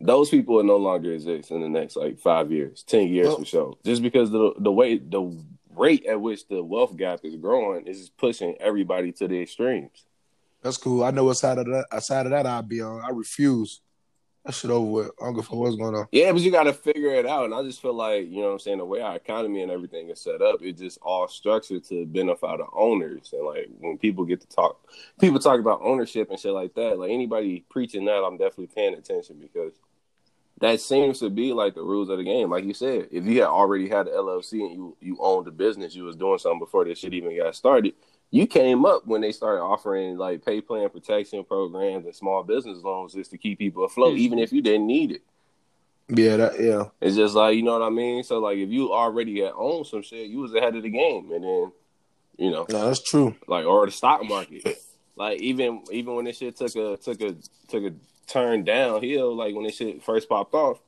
Those people will no longer exist in the next like five years, ten years Well- for sure. Just because the the way the rate at which the wealth gap is growing is pushing everybody to the extremes. That's cool. I know what side of that. Side of that I'll be on. I refuse. That shit over with. I don't give a what's going on. Yeah, but you got to figure it out. And I just feel like, you know what I'm saying, the way our economy and everything is set up, it's just all structured to benefit the owners. And like when people get to talk, people talk about ownership and shit like that. Like anybody preaching that, I'm definitely paying attention because that seems to be like the rules of the game. Like you said, if you had already had an LLC and you you owned the business, you was doing something before this shit even got started, you came up when they started offering like pay plan protection programs and small business loans just to keep people afloat, even if you didn't need it. Yeah, that yeah. It's just like you know what I mean. So like if you already had owned some shit, you was ahead of the game, and then you know No, that's true. like or the stock market. Like even even when this shit took a took a took a turn downhill, like when this shit first popped off,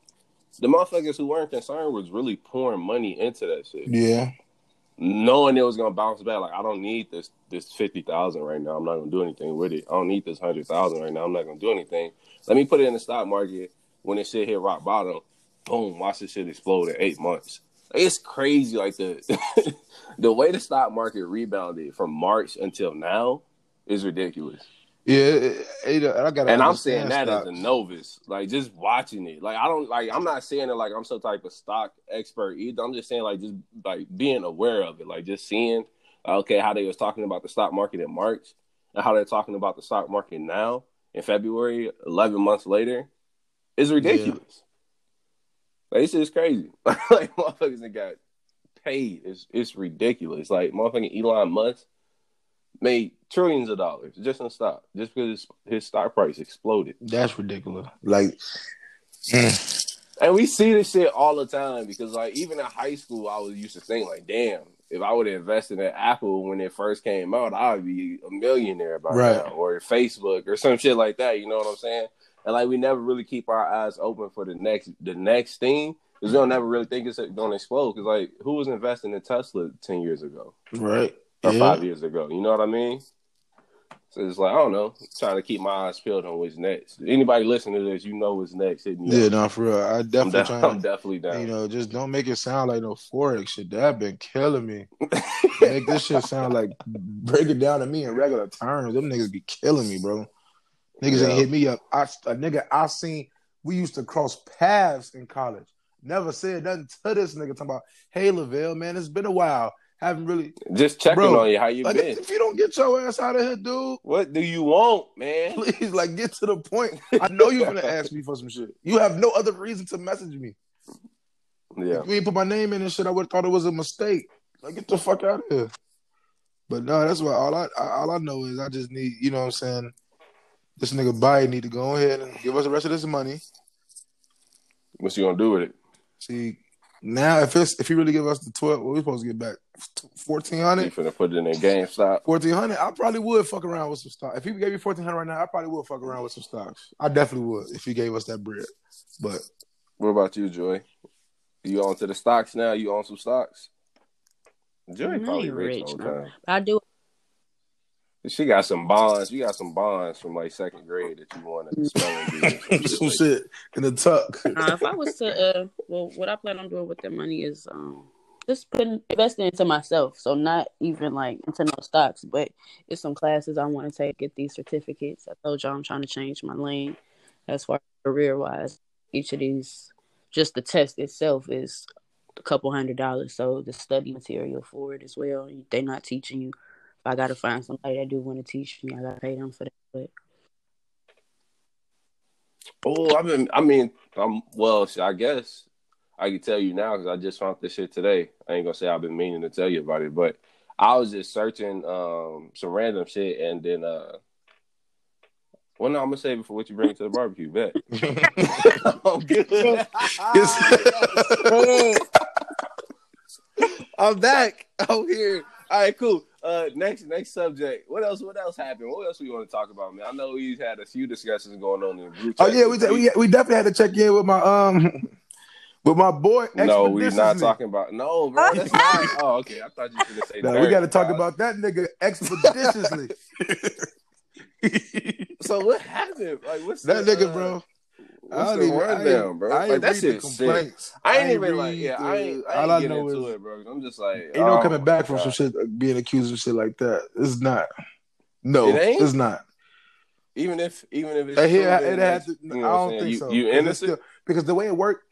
the motherfuckers who weren't concerned was really pouring money into that shit, Yeah. Knowing it was gonna bounce back. Like I don't need this this fifty thousand right now. I'm not gonna do anything with it. I don't need this hundred thousand right now. I'm not gonna do anything. Let me put it in the stock market. When this shit hit rock bottom, boom, watch this shit explode in eight months. It's crazy, like the <laughs> the way the stock market rebounded from March until now is ridiculous. Yeah, it, it, it- I got. And I'm saying that as a novice, like just watching it. Like I don't like. I'm not saying it like I'm some type of stock expert either. I'm just saying like just like being aware of it, like just seeing okay how they was talking about the stock market in March and how they're talking about the stock market now in February, 11 months later, is ridiculous. Like this is crazy. <laughs> like motherfuckers that got paid. It's it's ridiculous. Like motherfucking Elon Musk made trillions of dollars just in stock, just because his, his stock price exploded. That's ridiculous. Like, <sighs> And we see this shit all the time because, like, even in high school, I was used to think, like, damn, if I would have invested in Apple when it first came out, I would be a millionaire by Right. now, or Facebook, or some shit like that. You know what I'm saying? And like, we never really keep our eyes open for the next, the next thing, because we don't never really think it's going to explode. Because like, who was investing in Tesla ten years ago right? Or Yeah. five years ago? You know what I mean? So it's like I don't know, trying to keep my eyes peeled on what's next. Anybody listening to this, you know what's next. Hit me Yeah, up. no, for real. I I'm, definitely de- trying. I'm definitely down. You know, just don't make it sound like no forex shit. That been killing me. <laughs> Make this shit sound like break it down to me in regular terms. Them niggas be killing me, bro. Niggas Yeah. ain't hit me up. I, a nigga I seen. We used to cross paths in college. Never said nothing to this nigga talking about. Hey, Lavelle, man, it's been a while. Haven't really. Just checking Bro, on you. How you Like, been? if you don't get your ass out of here, dude, What do you want, man? please, like, get to the point. I <laughs> know you're gonna ask me for some shit. You have no other reason to message me. Yeah, If you put my name in and shit, I would have thought it was a mistake. Like, get the fuck out of here. But no, that's why all I all I know is I just need, you know what I'm saying? This nigga Biden need to go ahead and give us the rest of this money. what you gonna do with it? See, now if it's if he really give us the twelve, what we supposed to get back? Fourteen You hundred? finna put it in a GameStop? Fourteen hundred? I probably would fuck around with some stock. If he gave me fourteen hundred right now, I probably would fuck around with some stocks. I definitely would if he gave us that bread. But What about you, Joy? You on to the stocks now? You on some stocks? Joy I probably rich, rich, no. I do. She got some bonds. You got some bonds from like second grade that you want to spelling bee or some shit. shit in the tuck. Uh, if I was to, uh, well, what I plan on doing with that money is um, just putting investing into myself. So not even like into no stocks, but it's some classes I want to take, get these certificates. I told y'all I'm trying to change my lane as far as career wise. Each of these, just the test itself is a couple hundred dollars. So the study material for it as well. They're not teaching you. I got to find somebody that do want to teach me, I got to pay them for that. But Oh, I've been. I mean, I'm well. I guess I can tell you now because I just found this shit today. I ain't gonna say I've been meaning to tell you about it, but I was just searching um some random shit, and then uh, well, no, I'm gonna save it for what you bring to the barbecue. Bet. <laughs> <laughs> I'm good. I'm back. I'm here. All right, cool. Uh, next, next subject. What else? What else happened? What else we want to talk about, man? I know we've had a few discussions going on in the group. Oh yeah, we, this we we definitely had to check in with my um with my boy. No, we're not expeditiously. talking about. No, bro, <laughs> that's not. Oh, okay. I thought you were gonna say. No, we got to talk about that nigga expeditiously. <laughs> So what happened? Like, what's that the, nigga, bro. What's don't the even- I rundown, bro? I ain't Like that read the shit's I ain't even like, yeah, the- I ain't, I all ain't I get know into is it, bro. I'm just like, ain't no oh coming back from God. some shit, uh, being accused of shit like that. It's not. No, It ain't? it's not. Even if, even if it's Like, true, here, then it had to, you I know I'm don't think you, so. You 'Cause it's innocent? still- because the way it worked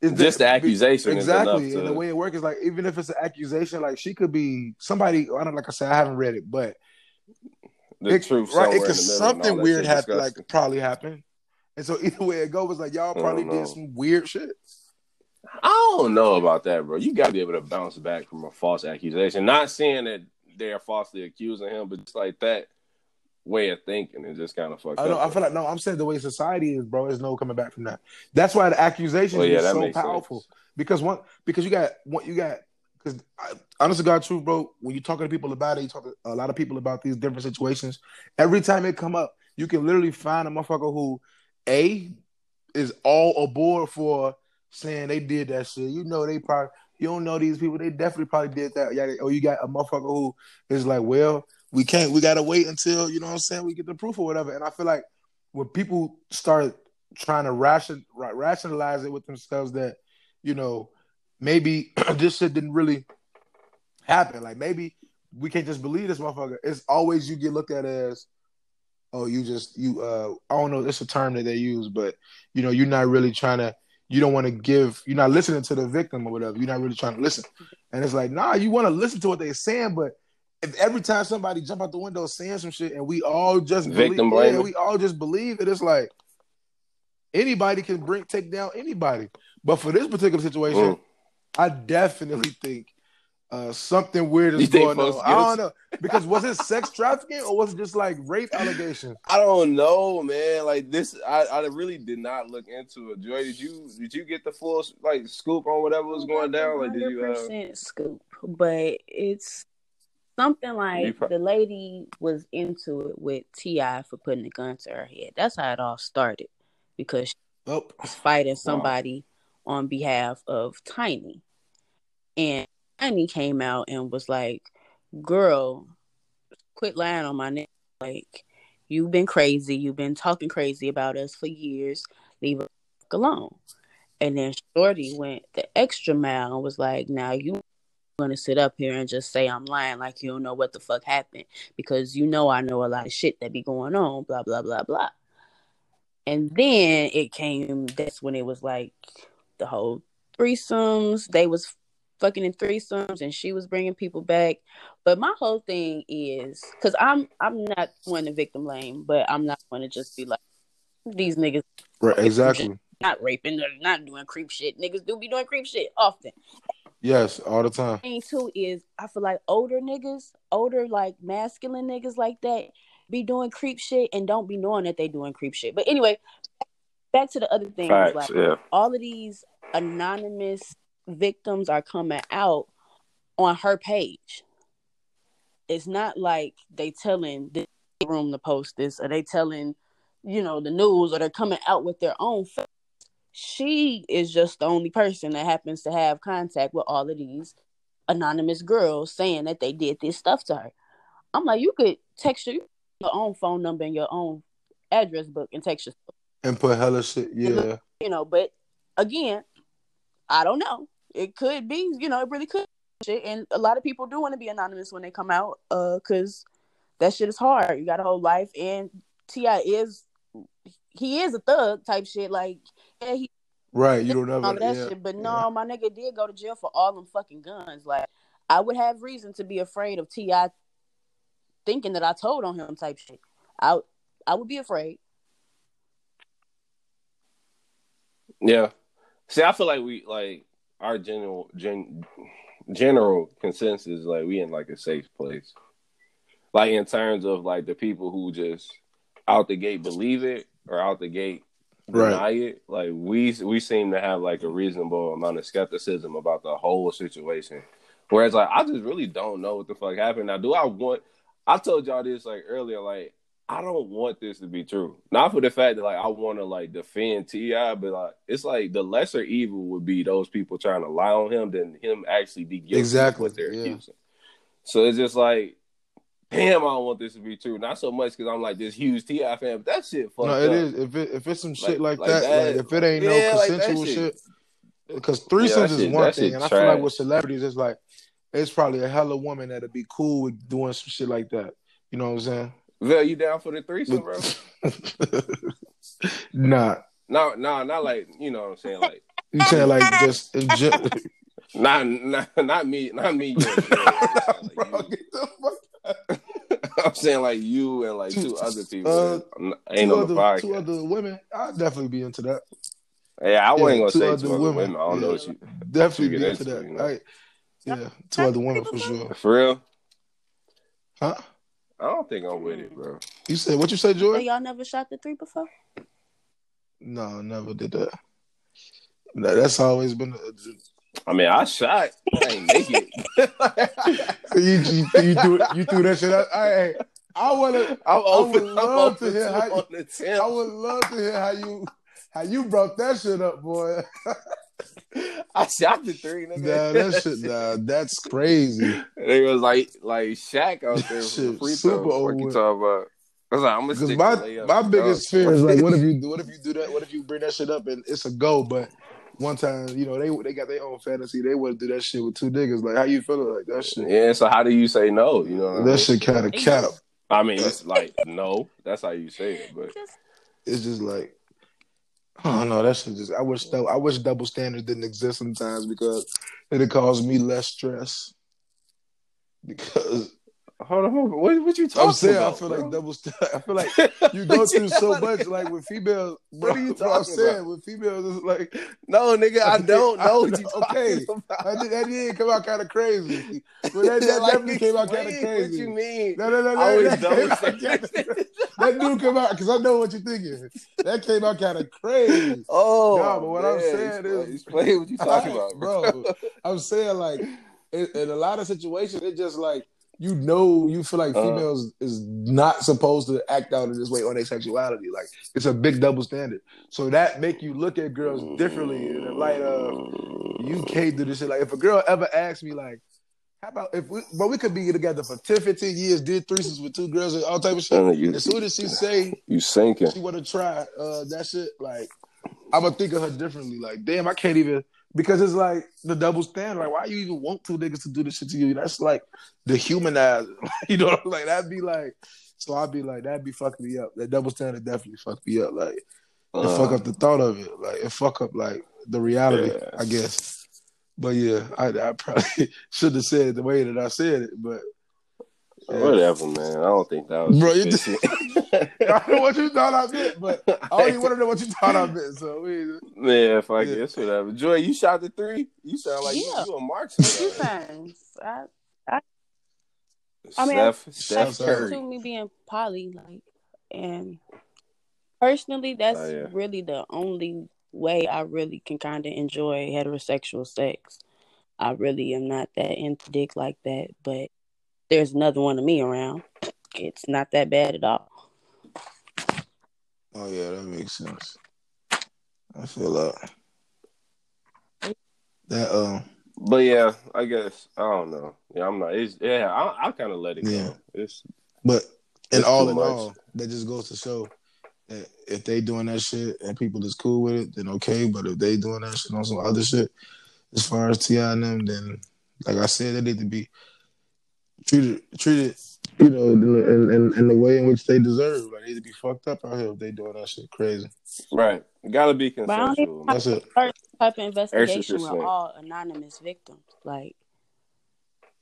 is Just the that- accusation exactly, to- and the way it works is like even if it's an accusation, like she could be somebody. I don't like I said, I haven't read it, but the it, truth right? It could in the middle. and something weird had like probably happened, and so <laughs> either way it goes, like y'all probably did some weird shit. I don't know about that, bro. You got to be able to bounce back from a false accusation. Not saying that they're falsely accusing him, but just like that way of thinking is just kind of fucked I up. know. I feel like no. I'm saying the way society is, bro. There's no coming back from that. That's why the accusation Well, yeah, is so powerful. sense. Because one, because you got what you got. Because honest to God, truth, bro. When you're talking to people about it, you talk to a lot of people about these different situations. Every time it come up, you can literally find a motherfucker who, a, is all aboard for saying they did that shit. You know they probably you don't know these people. They definitely probably did that. Yeah, or you got a motherfucker who is like, well, we can't. We gotta wait until you know what I'm saying. We get the proof or whatever. And I feel like when people start trying to ration rationalize it with themselves that you know maybe <clears throat> this shit didn't really happen. Like maybe we can't just believe this motherfucker. It's always you get looked at as oh you just you uh I don't know it's a term that they use, but you know you're not really trying to you don't want to give you're not listening to the victim or whatever. You're not really trying to listen. And it's like nah, you want to listen to what they're saying, but if every time somebody jump out the window saying some shit and we all just Victim believe, yeah, we all just believe it, it's like anybody can bring take down anybody. But for this particular situation, Mm. I definitely think uh, something weird is going on. I don't know because was it sex <laughs> trafficking or was it just like rape allegations? I don't know, man. Like this, I, I really did not look into it. Joy, did you did you get the full like scoop on whatever was going down? Like, did you? Uh, percent scoop, but it's something like pro- the lady was into it with T.I. for putting a gun to her head. That's how it all started because oh. she Oh, was fighting somebody on behalf of Tiny, and Tiny came out and was like, "Girl, quit lying on my neck. Like, you've been crazy. You've been talking crazy about us for years. Leave us alone." And then Shorty went the extra mile and was like, "Now you gonna sit up here and just say I'm lying like you don't know what the fuck happened because you know I know a lot of shit that be going on, blah blah blah blah." And then it came. That's when it was like the whole threesomes. They was fucking in threesomes, and she was bringing people back. But my whole thing is because I'm I'm not one to victim blame, but I'm not going to just be like these niggas right, exactly. not raping, they're not doing creep shit. Niggas do be doing creep shit often. Yes, all the time. thing too is I feel like older niggas, older like masculine niggas like that, be doing creep shit and don't be knowing that they doing creep shit. But anyway, back to the other thing. facts, Like yeah. all of these anonymous victims are coming out on her page. It's not like they telling the room to post this or they telling, you know, the news or they're coming out with their own face. She is just the only person that happens to have contact with all of these anonymous girls saying that they did this stuff to her. I'm like, you could text your, your own phone number and your own address book and text your And put hella shit. Yeah. you know, but again, I don't know. It could be, you know, it really could be shit. And a lot of people do want to be anonymous when they come out, uh, cause that shit is hard. You got a whole life, and T.I. is he is a thug type shit. Like, yeah, he Right. You don't all ever. that yeah, shit, but yeah. no, my nigga did go to jail for all them fucking guns. Like, I would have reason to be afraid of T.I. thinking that I told on him type shit. I I would be afraid. Yeah. See, I feel like we like our general gen, general consensus like we in like a safe place. Like in terms of like the people who just out the gate believe it or out the gate Right. deny it. Like we we seem to have like a reasonable amount of skepticism about the whole situation. Whereas like I just really don't know what the fuck happened. Now, do I want? I told y'all this like earlier. Like I don't want this to be true. Not for the fact that like I want to like defend T.I., but like it's like the lesser evil would be those people trying to lie on him than him actually be guilty Exactly, what they're yeah. accusing. So it's just like. Damn, I don't want this to be true. Not so much because I'm like this huge T.I. fan, but that shit fucked No, up. it is. If it if it's some shit like, like that, that. like if it ain't Yeah, no consensual shit. shit, because Yeah, threesomes that is shit- one thing, and I feel like with celebrities, it's like it's probably a hella woman that'd be cool with doing some shit like that. You know what I'm saying? Vell, you down for the threesome, bro? <laughs> nah, No, no, not like you know what I'm saying. Like you saying like just gen- not, not, not me, not me. You, and Vell. Bro, Like, get the fuck you. <laughs> I'm saying like you and like two other people. Uh, that I'm not- ain't two on the other two other women. I'd definitely be into that. yeah, I wasn't yeah, gonna two say other two other women. women. I don't know what you Definitely You be into into that. it, you know? I- yeah, two other women for sure. for real. Huh? I don't think I'm with it, bro. You said what you said, So Jordan? y'all never shot the three before? No, never did that. No, that's always been. I mean, I shot. I ain't make it. <laughs> you, you, you, threw, you threw that shit out. I, I want to. I'm open. would I'm love to hear how- on the I would love to hear how you how you brought that shit up, boy. I shot the three. Nigga. Nah, that shit. Nah, that's crazy. It was like like Shaq out there for Shit, free super throw. What over you with. talking about? I was like, I'm gonna stick my my biggest fear is like, what if you what if you do that? What if you bring that shit up and it's a go? But one time, you know, they they got their own fantasy. They want to do that shit with two niggas. Like, how you feeling like that shit? Yeah. So how do you say no? You know what I mean? That shit kind of cap. I mean, it's like no. That's how you say it. But It's just like. I don't know. That shit just. I wish. I wish double standards didn't exist sometimes because it'd cause me less stress. Because hold on, hold on. What, what you talking I'm saying, about? I feel bro? like double. St- I feel like <laughs> you go through so much. Like with females. <laughs> What are you bro, I'm talking saying about? with females, it's like <laughs> no, nigga. I don't I know what know, you okay. talking about. that did, that did come out kind of crazy. But that, that Like, definitely came out kind of crazy. What you mean? No, no, no, no. I that, double came out that dude came out because I know what you're thinking. That came out kind of crazy. Oh, No, but what I'm saying is- explain what you talking about, bro. bro. I'm saying like in, in a lot of situations, it just like you know you feel like Uh-huh. females is not supposed to act out in this way on their sexuality. Like it's a big double standard. So that make you look at girls differently in the light of you can't do this shit. Like if a girl ever asks me like, how about if we but we could be together for 10, 15 years, did threeses with two girls and all type of shit. Uh, you, As soon as she say <sighs> you sinking. she wanna try uh that shit, like I'm gonna think of her differently. Like, damn, I can't even because it's like the double standard. Like, why you even want two niggas to do this shit to you? That's like dehumanizing. <laughs> you know, like that'd be like. So I'd be like, that'd be fucking me up. That double standard definitely fucked me up. Like, it Uh, fuck up the thought of it. Like, it fuck up like the reality. Yeah. I guess. But yeah, I, I probably <laughs> should have said it the way that I said it. But. Whatever, man. I don't think that was Bro, you just- sufficient. <laughs> <laughs> I don't know what you thought I meant, but I only want to know what you thought I meant. So we, Man, fuck Yeah. it, it's whatever. Joy, you shot the three. You sound like Yeah. you, you a two marksman. times. I, I mean, Steph, that's Steph Shouts. Curry. to me being poly, like, and personally, that's Oh, yeah. really the only way I really can kind of enjoy heterosexual sex. I really am not that into dick like that, but there's another one of me around. It's not that bad at all. oh yeah, that makes sense. I feel that. That um, But yeah, I guess I don't know. Yeah, I'm not. It's, yeah, I, I kind of let it Yeah. go. It's but in It's all in much. all, that just goes to show that if they doing that shit and people is cool with it, then okay. But if they doing that shit on some other shit, as far as T.I. and them, then like I said, they need to be treated treated, you know, in, in, in the way in which they deserve. Like they need to be fucked up out here if they doing that shit crazy. right. Gotta be But I don't consensual. That's it. Type of investigation with all anonymous victims, like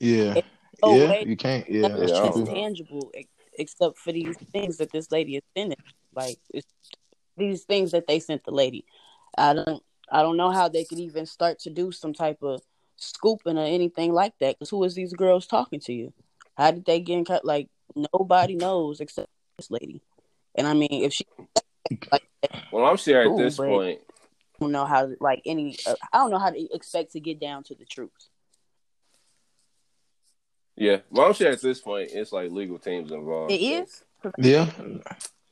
Yeah, oh, yeah, you can't. Yeah, nothing that's Yeah, I is don't true. tangible except for these things that this lady is sending. Like it's, these things that they sent the lady. I don't. I don't know how they could even start to do some type of scooping or anything like that. Because who is these girls talking to you? How did they get in cut? Like nobody knows except this lady. And I mean, if she like, I Well, I'm sure at this but- point, don't know how to like any. Uh, I don't know how to expect to get down to the truth. yeah. Well, I'm sure at this point, it's like legal teams involved. It so- is. Yeah,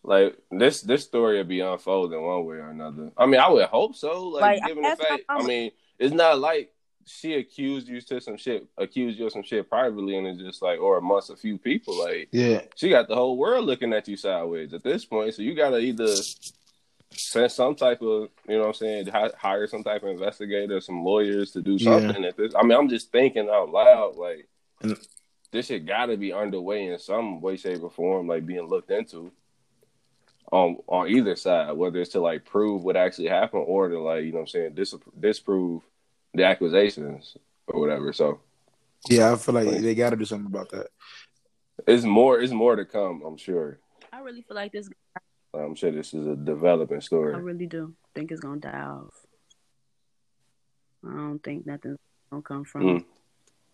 Like this, this story will be unfolding one way or another. I mean, I would hope so. Like, Like, given the fact, I mean, it's not like she accused you to some shit, accused you of some shit privately, and it's just like, or amongst a few people. Like, yeah, she got the whole world looking at you sideways at this point. So you gotta either send some type of, you know what I'm saying, hire some type of investigator, some lawyers to do Yeah. something at this. I mean, I'm just thinking out loud, like And- this shit gotta be underway in some way, shape, or form, like being looked into. On on either side, whether it's to like prove what actually happened or to like, you know what I'm saying, dis- disprove the accusations or whatever. So yeah. I feel like they got to do something about that. it's more it's more to come, I'm sure. I really feel like this. I'm sure this is a developing story. I really do think it's gonna die off. I don't think nothing's gonna come from Mm. it.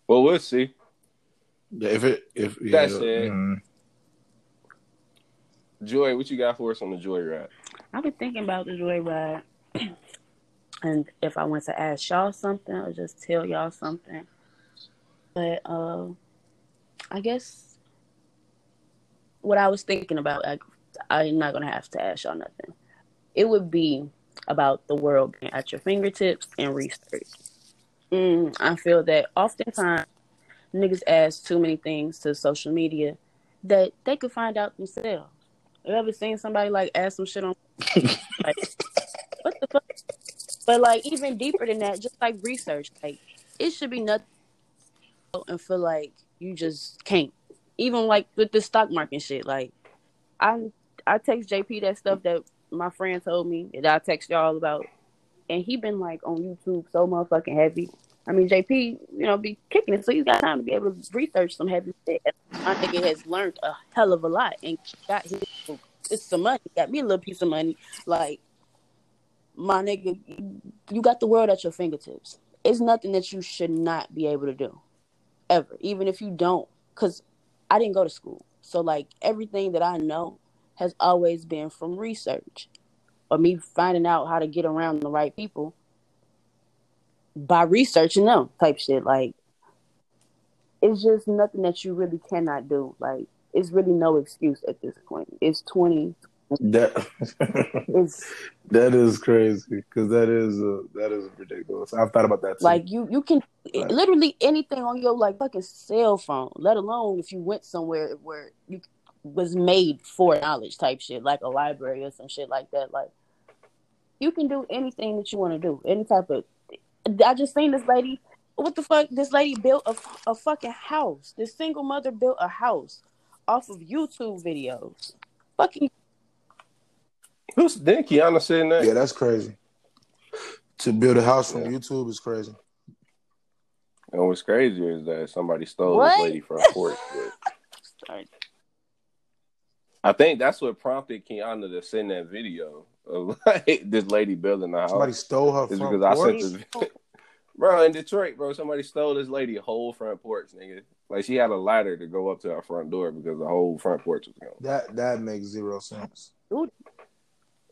Well, we'll see. Yeah, if it if yeah, That's it. mhm. Joy, what you got for us on the joy ride? I've been thinking about the joyride, <clears throat> and if I want to ask y'all something or just tell y'all something, but uh, I guess what I was thinking about, I, I'm not gonna have to ask y'all nothing. It would be about the world being at your fingertips and research. Mm, I feel that oftentimes niggas ask too many things to social media that they could find out themselves. You ever seen somebody like ask some shit on <laughs> like what the fuck? But like even deeper than that, just like research, like it should be nothing and feel like you just can't. Even like with the stock market shit, like I I text JP that stuff that my friend told me that I text y'all about, and he been like on YouTube so motherfucking heavy. I mean, JP, you know, be kicking it, so he's got time to be able to research some heavy shit. I think nigga has learned a hell of a lot and got his it's some money, got me a little piece of money. Like my nigga, you got the world at your fingertips. It's nothing that you should not be able to do, ever. Even if you don't, because I didn't go to school, so like everything that I know has always been from research or me finding out how to get around the right people by researching them type shit. Like it's just nothing that you really cannot do. Like it's really no excuse at this point. It's twenty. That <laughs> that is crazy because that is uh, that is ridiculous. I've thought about that too. like you you can Right. literally anything on your like fucking cell phone. Let alone if you went somewhere where you was made for knowledge type shit, like a library or some shit like that. Like you can do anything that you want to do. Any type of. I just seen this lady. What the fuck? This lady built a, a fucking house. This single mother built a house off of YouTube videos. Fucking Who's didn't Kiana saying that? yeah, that's crazy. To build a house from YouTube is crazy. And what's crazy is that somebody stole What? this lady front porch. <laughs> But I think that's what prompted Kiana to send that video of <laughs> like this lady building the house. Somebody stole her It's front because I porch. sent this <laughs> Bro, in Detroit, bro, somebody stole this lady whole front porch, nigga. Like she had a ladder to go up to her front door because the whole front porch was gone. That that makes zero sense.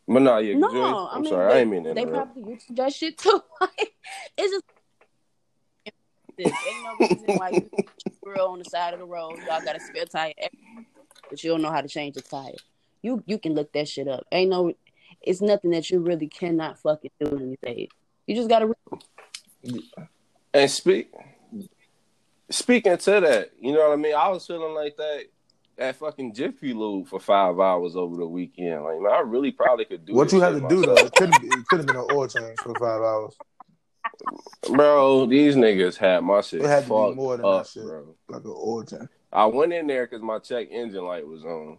But no, yeah, No, I I'm mean, sorry, they, I ain't mean to they probably YouTube that shit too. <laughs> It's just ain't no reason why you <laughs> girl on the side of the road, y'all got a spare tire, but you don't know how to change the tire. You you can look that shit up. Ain't no, it's nothing that you really cannot fucking do these days. You just gotta. And speak speaking to that, you know what I mean? I was feeling like that at fucking Jiffy Lube for five hours over the weekend. Like, man, I really probably could do What you had shit to do though, it couldn't be, it could have been an oil change for five hours. Bro, these niggas had my shit It had to be more than that up, shit. bro. Like an oil change. I went in there because my check engine light was on.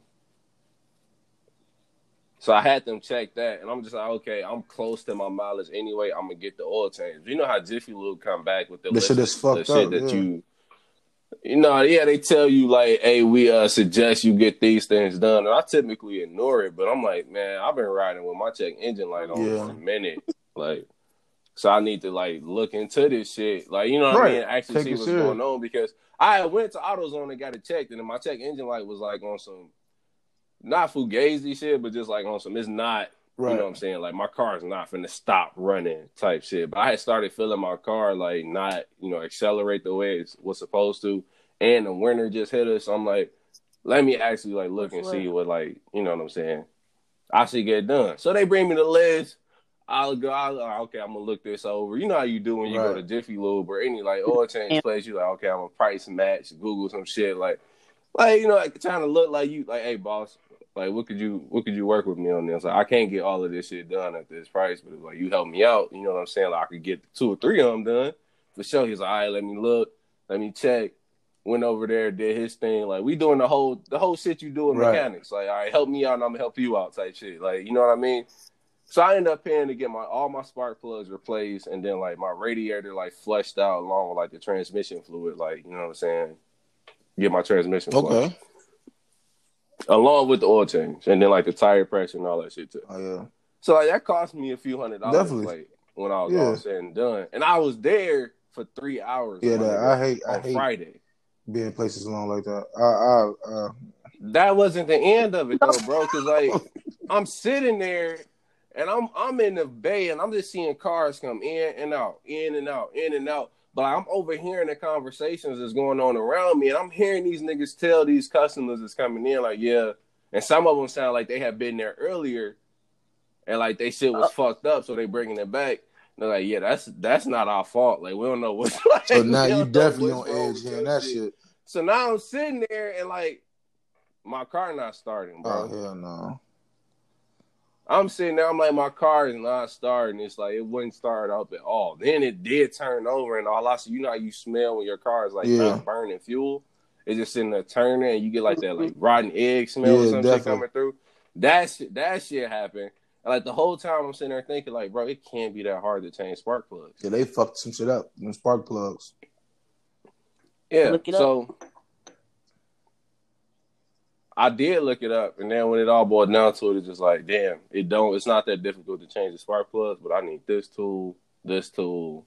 So I had them check that, and I'm just like, okay, I'm close to my mileage anyway. I'm gonna get the oil change. You know how Jiffy Lube come back with the, The shit list is of- fucked the shit up, that yeah. you, you know, yeah, they tell you like, hey, we uh suggest you get these things done, and I typically ignore it, but I'm like, man, I've been riding with my check engine light on Yeah. for a minute, like. So I need to like look into this shit, like you know what Right. I mean, actually Take see what's serious. going on because I went to AutoZone and got it checked, and then my check engine light was like on some not fugazi shit, but just like on some. It's not, Right. you know what I'm saying? Like my car's not finna stop running type shit. But I had started feeling my car like not, you know, accelerate the way it was supposed to, and the winter just hit us. I'm like, let me actually like look and What's see what like, you know what I'm saying? I should get done. So they bring me the list. I'll go. I'll, uh, okay, I'm gonna look this over. You know how you do when you go to Right. Jiffy Lube or any like oil change place. You like, okay, I'm gonna price match, Google some shit, like, like you know, like trying to look like you, like, hey, boss, like, what could you, what could you work with me on this? Like, I can't get all of this shit done at this price, but like, you help me out. You know what I'm saying? Like, I could get two or three of them done for sure. He's like, all right, let me look, let me check. Went over there, did his thing. Like, we doing the whole, the whole shit you do in Right. mechanics. Like, all right, help me out, and I'm gonna help you out, type shit. Like, you know what I mean? So I ended up paying to get my all my spark plugs replaced, and then like my radiator like flushed out along with like the transmission fluid, like you know what I'm saying. Get my transmission flushed. Along with the oil change, and then like the tire pressure and all that shit too. Oh yeah. So like that cost me a few hundred dollars, Definitely. like when I was Yeah. all said and done, and I was there for three hours. Yeah, that, I hate I hate Friday. being places alone like that. I, I, uh, that wasn't the end of it though, bro. Because like <laughs> I'm sitting there and I'm I'm in the bay and I'm just seeing cars come in and out, in and out, in and out. But I'm overhearing the conversations that's going on around me, and I'm hearing these niggas tell these customers that's coming in, like, yeah. And some of them sound like they have been there earlier, and like they shit was uh, fucked up, so they bringing it back. They're like, yeah, that's that's not our fault. Like we don't know what's. <laughs> Like, so now you definitely on edge hearing that shit. shit. So now I'm sitting there and like my car not starting, bro. Oh hell no. I'm sitting there, I'm like, my car is not starting. It's like it wouldn't start up at all. Then it did turn over, and all I see, you know how you smell when your car is like yeah. not burning fuel. It's just sitting there turning, and you get like that like <laughs> rotten egg smell yeah, or something definitely. coming through. That shit, that shit happened. And like the whole time, I'm sitting there thinking, like, bro, it can't be that hard to change spark plugs. Yeah, they fucked some shit up. Them spark plugs. Yeah. So I did look it up, and then when it all boiled down to it, it's just like, damn, it don't. It's not that difficult to change the spark plugs, but I need this tool, this tool,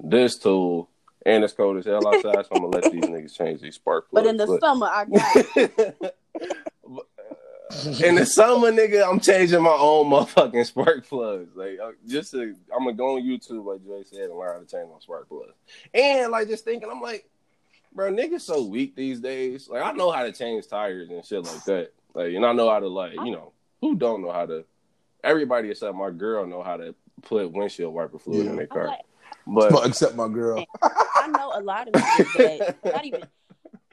this tool, and it's cold as hell outside, so I'm gonna let these niggas change these spark plugs. But in the but... summer, I got. <laughs> in the summer, nigga, I'm changing my own motherfucking spark plugs. Like, uh, just to, I'm gonna go on YouTube, like Jay said, and learn how to change my spark plugs. And like, just thinking, I'm like, bro, niggas so weak these days. Like I know how to change tires and shit like that. Like, and I know how to like, you know, who don't know how to? Everybody except my girl know how to put windshield wiper fluid yeah. in their car. Like, but except my girl, <laughs> I know a lot of that not even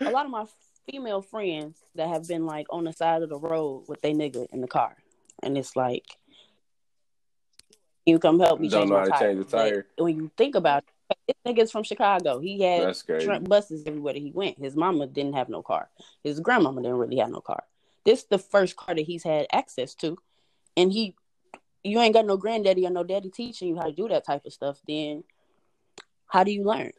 a lot of my female friends that have been like on the side of the road with their nigga in the car, and it's like. You come help me don't change know how to tire. change the tire. But when you think about it, this nigga's from Chicago. He had Trump buses everywhere that he went. His mama didn't have no car. His grandmama didn't really have no car. This the first car that he's had access to, and he, you ain't got no granddaddy or no daddy teaching you how to do that type of stuff. Then, how do you learn?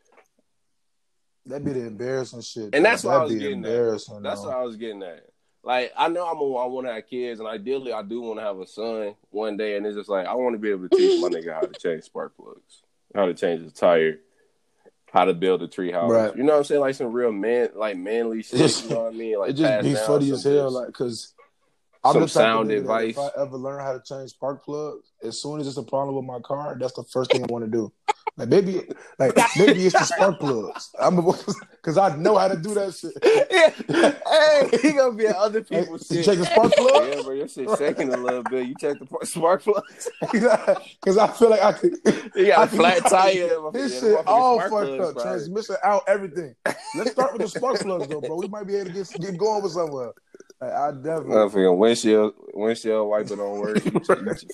That'd be the embarrassing shit. And that's what I was getting at. That's what I was getting at. Like I know I'm a, I want to have kids, and ideally I do want to have a son one day. And it's just like I want to be able to teach my nigga how to change spark plugs how to change the tire, how to build a tree house. Right. You know what I'm saying? Like some real man, like manly shit. You know what I mean? Like it just be funny as hell, like because I'm some sound advice. If I ever learn how to change spark plugs, as soon as it's a problem with my car, that's the first thing I want to do. Like maybe, like maybe it's the spark plugs. I'm because <laughs> I know how to do that shit. <laughs> Yeah. Hey, he gonna be at <laughs> other people's hey, Check the spark plug. Yeah, bro, your shit shaking a little bit. You check the spark plugs because I feel like I could. You got a flat tire. This shit all fucked plugs, up. Probably. Transmission out, everything. Let's start with the spark plugs though, bro. We might be able to get get going with somewhere. I definitely. I Motherfucking windshield, windshield wiper don't work. you, you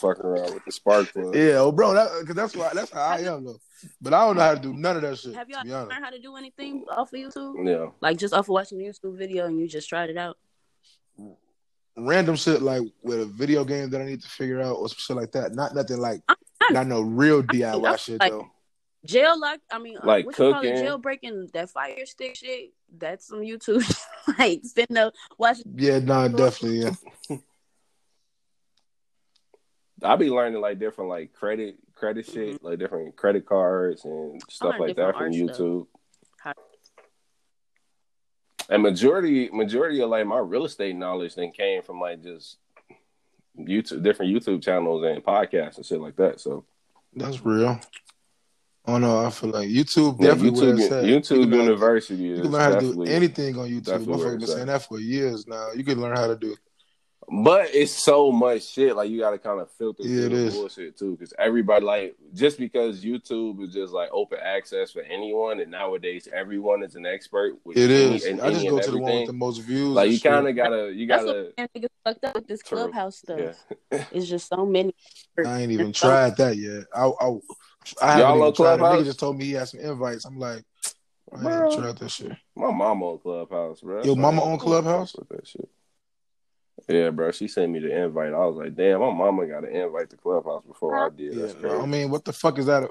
fucking around with the spark plug. Yeah, well, bro, that, cause that's why that's how I am though. But I don't know how to do none of that shit. Have y'all learned how to do anything off of YouTube? Yeah, like just off of watching a YouTube video and you just tried it out. Random shit like with a video game that I need to figure out or some shit like that. Not nothing like I, not no real DIY I, shit like, though. Jail like I mean uh, like cooking, jailbreaking that fire stick shit. That's some YouTube <laughs> like sitting up watching. Yeah, no, nah, <laughs> definitely, yeah. <laughs> I'll be learning like different like credit credit shit, mm-hmm. like different credit cards and stuff like that from YouTube. And majority majority of like my real estate knowledge then came from like just YouTube different YouTube channels and podcasts and shit like that. So that's real. Oh no, I feel like YouTube definitely yeah, YouTube, YouTube you University you can learn how to do anything on YouTube. I've been saying that for years now. You can learn how to do but it's so much shit. Like you got to kind of filter yeah, through the bullshit too, because everybody like just because YouTube is just like open access for anyone, and nowadays everyone is an expert. With it any, is. And, I just go to the one with the most views. Like you kind of gotta, you gotta. That's what fucked up with this clubhouse stuff. Yeah. <laughs> it's just so many. I ain't even tried that yet. I, I, I Y'all on Clubhouse? Nigga just told me he had some invites. I'm like, I bro, ain't tried that shit. My mama on Clubhouse, bro. Your mama on Clubhouse? With that shit. Yeah, bro. She sent me the invite. I was like, damn, my mama got an invite to Clubhouse before I did. That's crazy. I mean, what the fuck is that?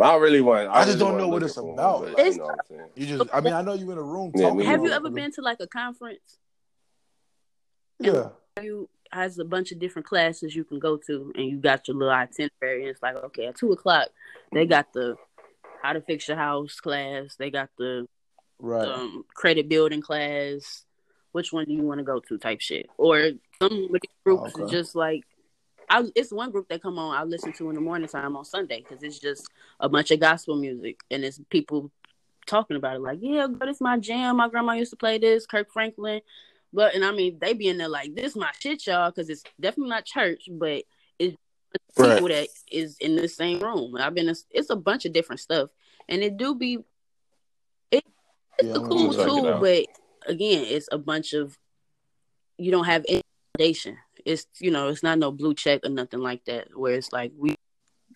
I really want. I, I just really don't know what it's about. Him, you, know what you just. I mean, I know you in a room. Yeah, have you ever been to like a conference? Yeah. You has a bunch of different classes you can go to, and you got your little itinerary. And it's like, okay, at two o'clock, they got the how to fix your house class. They got the Right. um, credit building class. Which one do you want to go to? Type shit. Or some of these groups Oh, okay. just like. I, it's one group that come on I listen to in the morning time on Sunday because it's just a bunch of gospel music and it's people talking about it like yeah but it's my jam my grandma used to play this Kirk Franklin but and I mean they be in there like this my shit y'all because it's definitely not church but it's Right. people that is in the same room I've been it's a bunch of different stuff and it do be it, it's Yeah, a cool tool but again it's a bunch of you don't have any foundation it's you know it's not no blue check or nothing like that where it's like we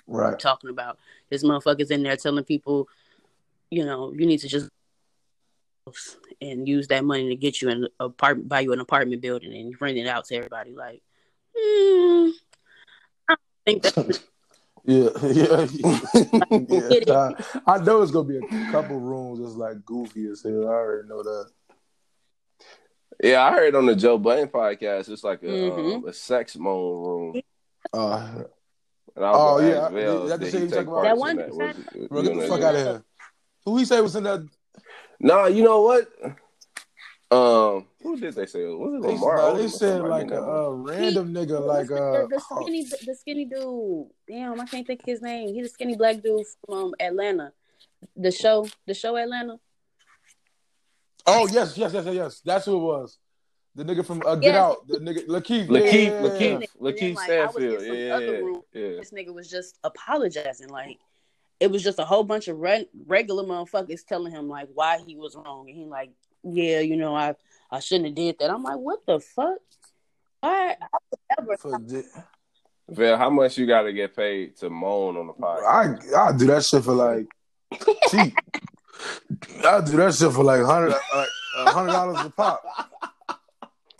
Right. talking about this motherfuckers in there telling people you know you need to just and use that money to get you an apartment buy you an apartment building and rent it out to everybody like hmm, I don't think that's <laughs> Yeah, <laughs> yeah, yeah. Get it. I know it's gonna be a couple rooms that's like goofy as hell. I already know that. Yeah, I heard on the Joe Budden podcast, it's like a Mhm. um, a sex moan room. Uh, And I was Oh, gonna yeah, ask Vell, that the shit he you take talking about? That one- that? Was bro, you get the fuck out of here. Who he say was in that? Nah, you know what? Um, who did they say? Was it They, Lamar? nah, they said like in a that one? uh, random nigga, like the, uh, the skinny the skinny dude damn I can't think his name he's a skinny black dude from um, Atlanta the show the show Atlanta oh yes, yes, yes, yes, yes. That's who it was. The nigga from uh, Get Yes. Out, the nigga Lakeith, Lakeith, yeah. Lakeith, Lakeith like, Stanfield. Yeah, yeah, yeah. this nigga was just apologizing. Like it was just a whole bunch of re- regular motherfuckers telling him like why he was wrong, and he like, yeah, you know, I I shouldn't have did that. I'm like, what the fuck? Why? I would never. For Vell, how much you got to get paid to moan on the podcast? I I do that shit for like <laughs> cheap. I do that shit for like hundred like a hundred dollars a pop.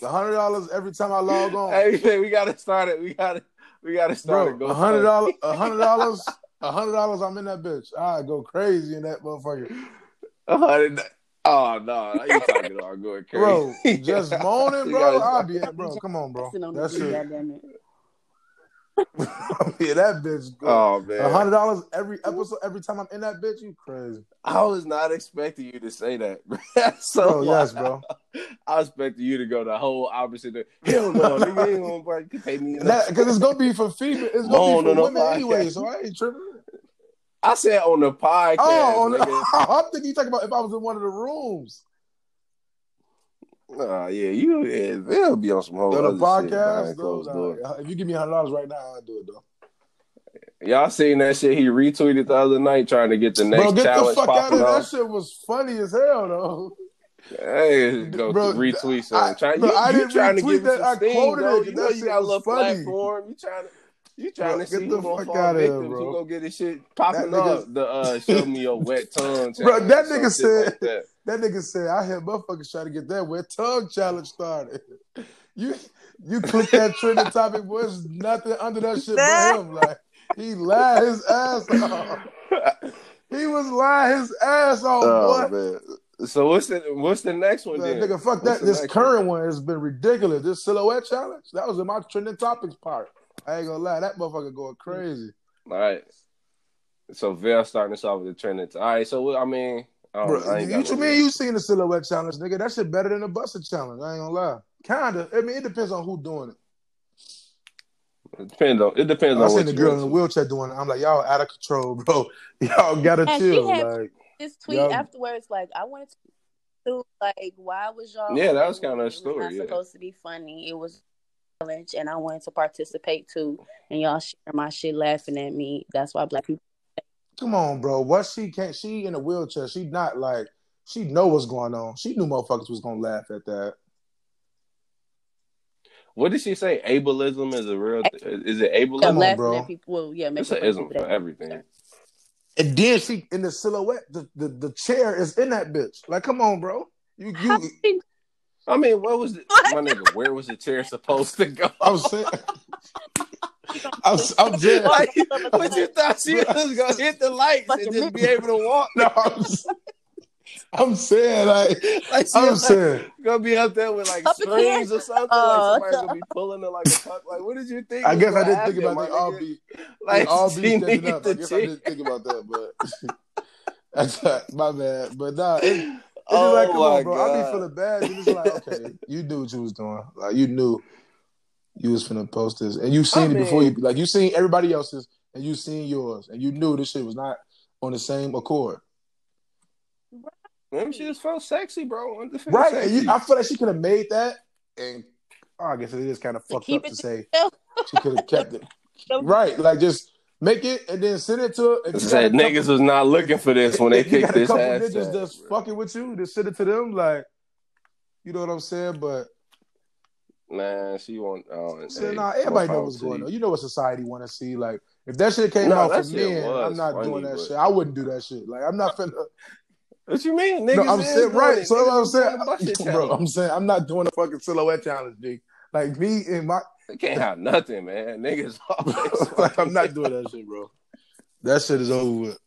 A hundred dollars every time I log on. Hey, man, we gotta start it. We gotta, we gotta start it. Bro, Go a hundred dollars, a hundred dollars, a hundred dollars. I'm in that bitch. I go crazy in that motherfucker, A hundred. Oh no, you talking about going crazy, bro. <laughs> Just moaning, bro. I'll start- be, bro. Come on, bro. That's it. <laughs> yeah, that bitch. Go. Oh man, hundred dollars every episode, every time I'm in that bitch. You crazy, I was not expecting you to say that. <laughs> So bro? Yes, bro. <laughs> I was expecting you to go the whole opposite. Hell no, nigga, ain't gonna you pay me. Because it's gonna be for female. It's gonna be for women anyway. So I ain't tripping. I said on the oh, podcast. Oh, on the. I'm thinking you talking about if I was in one of the rooms. Oh yeah, you yeah, they'll be on some whole the other shit podcast, behind though, nah, if you give me hundred dollars right now, I'll do it though. Y'all seen that shit he retweeted the other night trying to get the next Bro, get the challenge fuck out of there. That shit was funny as hell though. Hey, go Bro, retweet I- something. Try, bro, you, I didn't trying to retweet give that. I steam, quoted bro. it, You know you shit got a was little funny. platform. You trying to you trying Bro, to see the fuck out of here, bro. Who gonna get his shit popping That up? nigga- The uh, show me your wet tongue. <laughs> Bro, that nigga said- like that. That nigga said I had motherfuckers trying to get that wet tongue challenge started. <laughs> You you click that trending <laughs> topic, boy. There's nothing under that shit but him. Like he lied his ass off. He was lying his ass off, Oh boy. man. So what's the what's the next one Like, then? nigga, fuck What's that. This current one has been ridiculous. This silhouette challenge, that was in my trending topics part. I ain't gonna lie, that motherfucker going crazy. All right. So Vell starting us off with the trending. All right. So what- I mean, I don't Bro, I you, got you no- mean you seen the silhouette challenge, nigga? That shit better than the Buss It challenge. I ain't gonna lie. Kinda. I mean, it depends on who doing it. It depends on it depends I on seen the girl in the wheelchair doing it. I'm like, y'all out of control, bro. <laughs> Y'all gotta And she chill. had- Like, This tweet Y'all- afterwards, like I wanted to, like, why was y'all? Yeah, that was kinda a It was story, Not yeah. supposed to be funny. It was a challenge, and I wanted to participate too. And y'all share my shit, laughing at me. That's why black people. Come on, bro. What she can't? She in a wheelchair. She not like. She know what's going on. She knew motherfuckers was gonna laugh at that. What did she say? Ableism is a real. Th- is it Yeah, ableism? Come on, bro. at people. Well, yeah, It's making an fun ism for everything. And then she in the silhouette. The the, the chair is in that bitch. Like, come on, bro. You you. <laughs> I mean, what was the, my nigga? Where was the chair supposed to go? I was saying. <laughs> I'm, I'm dead. like, what you thought she was gonna hit the lights and just be able to walk? No, I'm, I'm saying like Like she I'm like, saying. gonna be up there with like Puppet strings or something. Oh, like uh-huh. somebody's gonna be pulling her like a puck. Like, what did you think? I guess I didn't think about the they all nigga? be like they all she be standing up. I guess I didn't think about that, but <laughs> that's my bad. But nah, it, It's just like, Oh come my on, bro. I be God. feeling bad. It's like, okay, you knew what you was doing. Like you knew you was finna post this, and you seen I it before you. Like you seen everybody else's, and you seen yours, and you knew this shit was not on the same accord. Them shit just felt sexy, bro. Right? Sexy. you, I feel like she could have made that, and oh, I guess it is kind of fucked up to say she could have kept it. <laughs> Right? Like just make it and then send it to her. If Said got a niggas was not looking for this when they if <laughs> you picked this ass. hashtag. niggas that's fucking with you, just send it to them. Like, you know what I'm saying? But Man, she want. Oh, So, hey, nah, everybody more know what's going on. you. Know what society want to see. Like, if that shit came No, out for men, I'm not funny, doing that but- shit. I wouldn't do that shit. Like, I'm not finna. <laughs> What you mean, niggas? No, I'm saying right. So what I'm saying, <laughs> bro. I'm saying I'm not doing a fucking silhouette challenge, G. Like me and my, They can't have nothing, man. Niggas <laughs> like, I'm not doing that shit, bro. That shit is over with,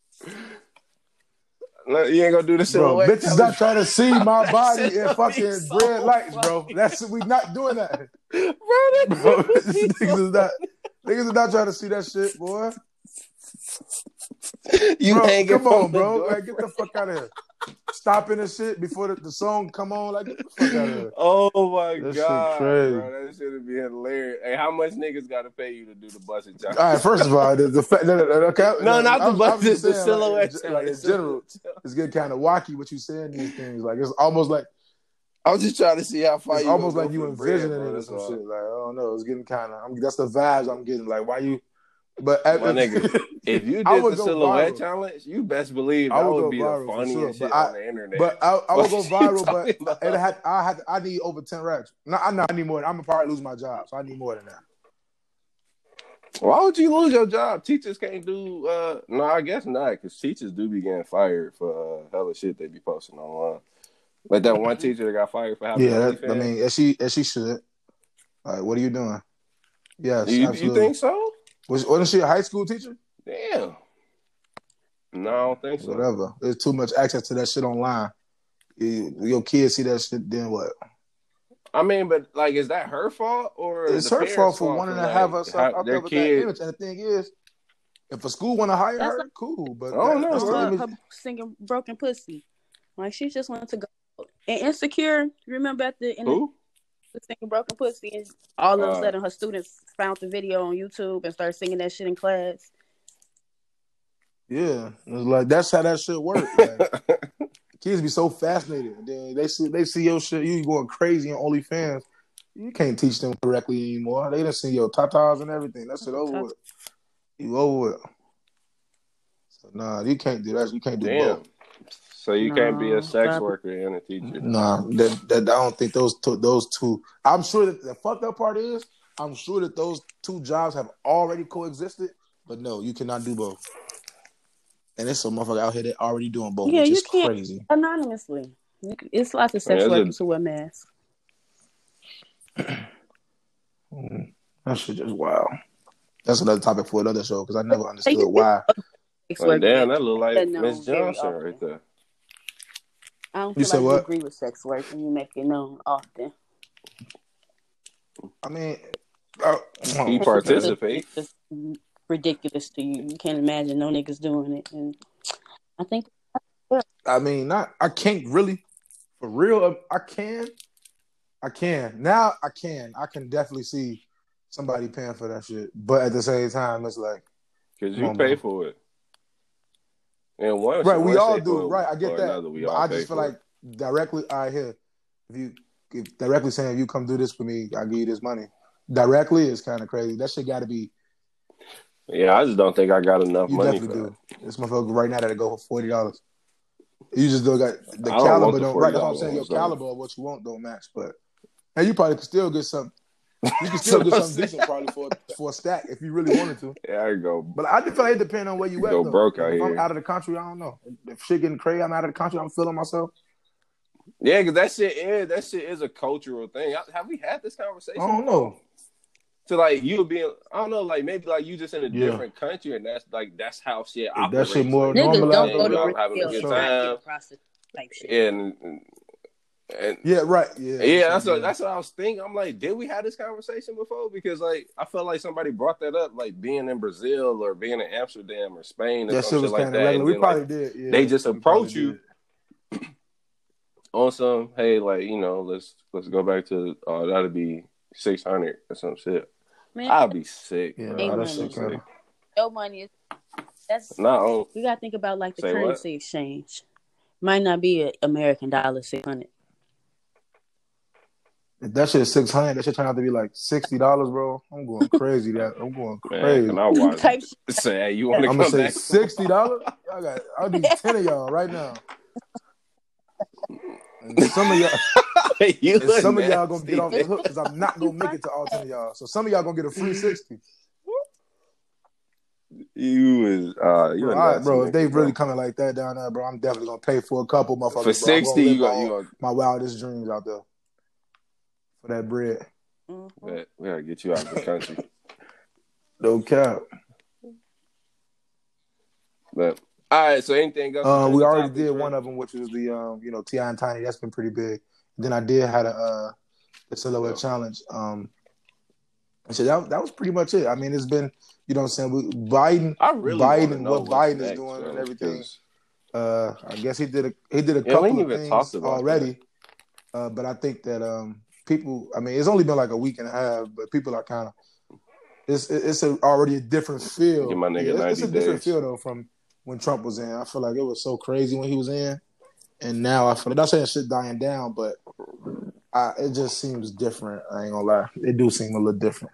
No, you ain't gonna do the bro. Bitches not trying to see <laughs> my body in fucking so red lights, bro. That's we not doing that, <laughs> bro. that bro. <laughs> shit niggas so- is not, niggas is not trying to see that shit, boy. <laughs> You bro, hanging come from on, the bro. Like, get the fuck out of here. Stopping the shit before the, the song come on. Like, get the fuck out of here. Oh my shit god, crazy. bro, that should be hilarious. Hey, how much niggas got to pay you to do the Buss It challenge? All right, first of all, the, the fact no, no, no, okay, no, not the I'm- I'm busted, just the silhouette. Like, like, in general, it's getting kind of wacky what you saying these things. Like, it's almost like I was just trying to see how far it's you almost like you the bread, envisioning bro, it or some shit. Like, I don't know. It's getting kind of. That's the vibes I'm getting. Like, why you? But uh, My nigga, <laughs> If you did the silhouette viral. challenge, you best believe I would would, be viral the funniest sure, shit but I- on the internet. But I, I would go <laughs> viral, but it had I had I need over ten racks. No, I know I need more. I'm gonna probably lose my job, so I need more than that. Why would you lose your job? Teachers can't do. uh No, I guess not, because teachers do be getting fired for uh, hella shit they be posting online. Like that one teacher that got fired for having Yeah, that, I mean, as she as she should. Like, what are you doing? Yes, you, you think so? Was, wasn't she a high school teacher? Damn. No, I don't think so. Whatever. There's too much access to that shit online. You, your kids see that shit, then what? I mean, but like, is that her fault or It's the her fault for wanting to like, have herself how- out their there with that kid- image. And the thing is, if a school want to hire That's her, like- cool. But I don't know, that's the bro. her, her singing broken pussy. Like she just wanted to go. And insecure, remember at the in the, Who? The singing broken pussy, and all of Uh. a sudden her students found the video on YouTube and started singing that shit in class. Yeah, it's like that's how that shit works. <laughs> Like, kids be so fascinated. Then they see they see your shit, you going crazy on OnlyFans. You can't teach them correctly anymore. They done see your tatas and everything. That's it over with. You over with. So nah, you can't do that. You can't do Damn. both. So you can't be a sex stop. worker and a teacher. Nah, that, that I don't think those two, those two. I'm sure that the fucked up part is I'm sure that those two jobs have already coexisted. But no, you cannot do both. And there's some motherfucker out here that already doing both, Yeah, which you is can't- crazy. Anonymously, it's lots of sex Yeah, it's workers who wear masks. <clears throat> That shit just wild. That's another topic for another show because I never understood why. Sex Like, damn, that look like They're Miss Johnson right there. I don't You feel said like what? you agree with sex work and you make it known often. I mean, uh, He oh, participate. It's just ridiculous to you. You can't imagine no niggas doing it. And I think I mean, not. I can't really, for real. I can, I can now. I can. I can definitely see somebody paying for that shit. But at the same time, it's like. Because you on, pay bro. for it. And one, Right, we all do. Right, I get that. another, I just feel like directly, all right, here, if you if directly saying, if you come do this for me, I'll give you this money. Directly is kind of crazy. That shit got to be. Yeah, I just don't think I got enough you money definitely do. This motherfucker right now that go for $40. You just don't got the I don't caliber the don't, right. That's what I'm saying. Your caliber of what you want don't match. But and you probably could still get some. You can <laughs> still get That's something decent probably for for a stack if you really wanted to. that. Yeah, I go. But I just feel like it depends on where you at. Go though. broke out if I'm out of the country, I don't know. If shit getting crazy, I'm out of the country. I'm feeling myself. Yeah, because that shit is that shit is a cultural thing. Have we had this conversation? I don't know. So like you being, I don't know, like maybe like you just in a Yeah. different country, and that's like that's how shit If that operates. shit more Like, niggas normal don't go to I'm having a Brazil good and try to time. get prostitute type shit. and, and, and Yeah, right. Yeah, yeah, that's yeah. what that's what I was thinking. I'm like, did we have this conversation before? Because like I felt like somebody brought that up, like being in Brazil or being in Amsterdam or Spain or that some shit was like that. of regular. We then, probably like, did. Yeah, they just approach you. did. <clears throat> on some, hey, like you know, let's let's go back to uh, that'll be six hundred or some shit. Man, I'll be sick. Yeah, bro. That's sick, bro. sick. money is that's Not on. you gotta think about like the Say what? currency exchange. Might not be an American dollar six hundred. If that shit is six hundred, that shit turn out to be like sixty dollars, bro. I'm going <laughs> crazy. That I'm going Man, crazy. can I watch? Type. Say, hey, you want to I'm come gonna say back? sixty dollars. I got. I'll do <laughs> ten of y'all right now. And some of y'all, <laughs> you and some of y'all gonna get off the hook because I'm not gonna make it to all ten of y'all. So some of y'all gonna get a free sixty. You is uh, you Bro, a all right, nasty bro, if they nigga, really bro. coming like that down there, bro, I'm definitely gonna pay for a couple motherfuckers. for sixty, gonna you got you got. my wildest dreams out there for that bread. Mhm. We gotta get you out of the country. <laughs> No cap. But all right, so anything else? Uh, we already topics, did bro? one of them, which was the um, you know, T.I and Tiny. That's been pretty big. Then I did had a uh, the silhouette Yeah. challenge. Um, and so that that was pretty much it. I mean, it's been you know, what I'm saying we, Biden. I really Biden wanna and know what what's Biden is doing bro, and everything. because- Uh, I guess he did a he did a Yeah, couple of things already. Uh, but I think that um, people. I mean, it's only been like a week and a half, but people are kind of. It's it's a, already a different feel. Give my nigga Yeah, it's, it's a 90 different days. feel though from when Trump was in. I feel like it was so crazy when he was in, and now I feel. Not saying shit dying down, but I, it just seems different. I ain't gonna lie, it do seem a little different.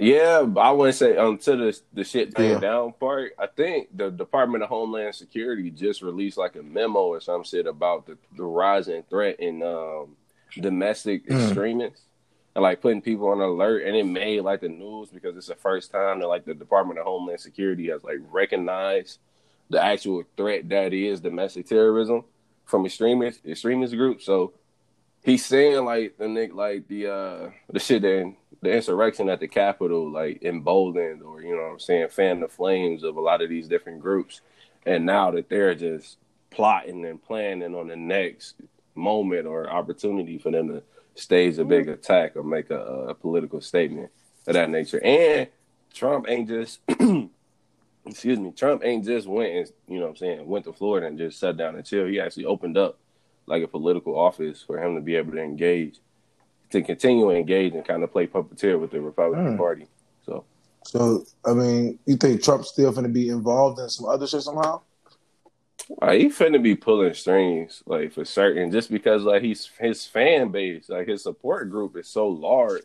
Yeah, I wouldn't say um the the shit dying Yeah. down part. I think the Department of Homeland Security just released like a memo or some shit about the, the rising threat in um domestic Mm. extremists and like putting people on alert and it made like the news because it's the first time that like the Department of Homeland Security has like recognized the actual threat that is domestic terrorism from extremist extremist groups. So he's saying like the nick like the uh the shit that the insurrection at the Capitol like emboldened or you know what I'm saying fan the flames of a lot of these different groups, and now that they're just plotting and planning on the next moment or opportunity for them to stage a big attack or make a, a political statement of that nature. And Trump ain't just <clears throat> excuse me, Trump ain't just went and you know what I'm saying went to Florida and just sat down and chill. He actually opened up like a political office for him to be able to engage, to continue to engage and kind of play puppeteer with the Republican Mm. Party. So So I mean, you think Trump's still going to be involved in some other shit somehow? Uh, he finna be pulling strings like for certain, just because like he's his fan base, like his support group is so large.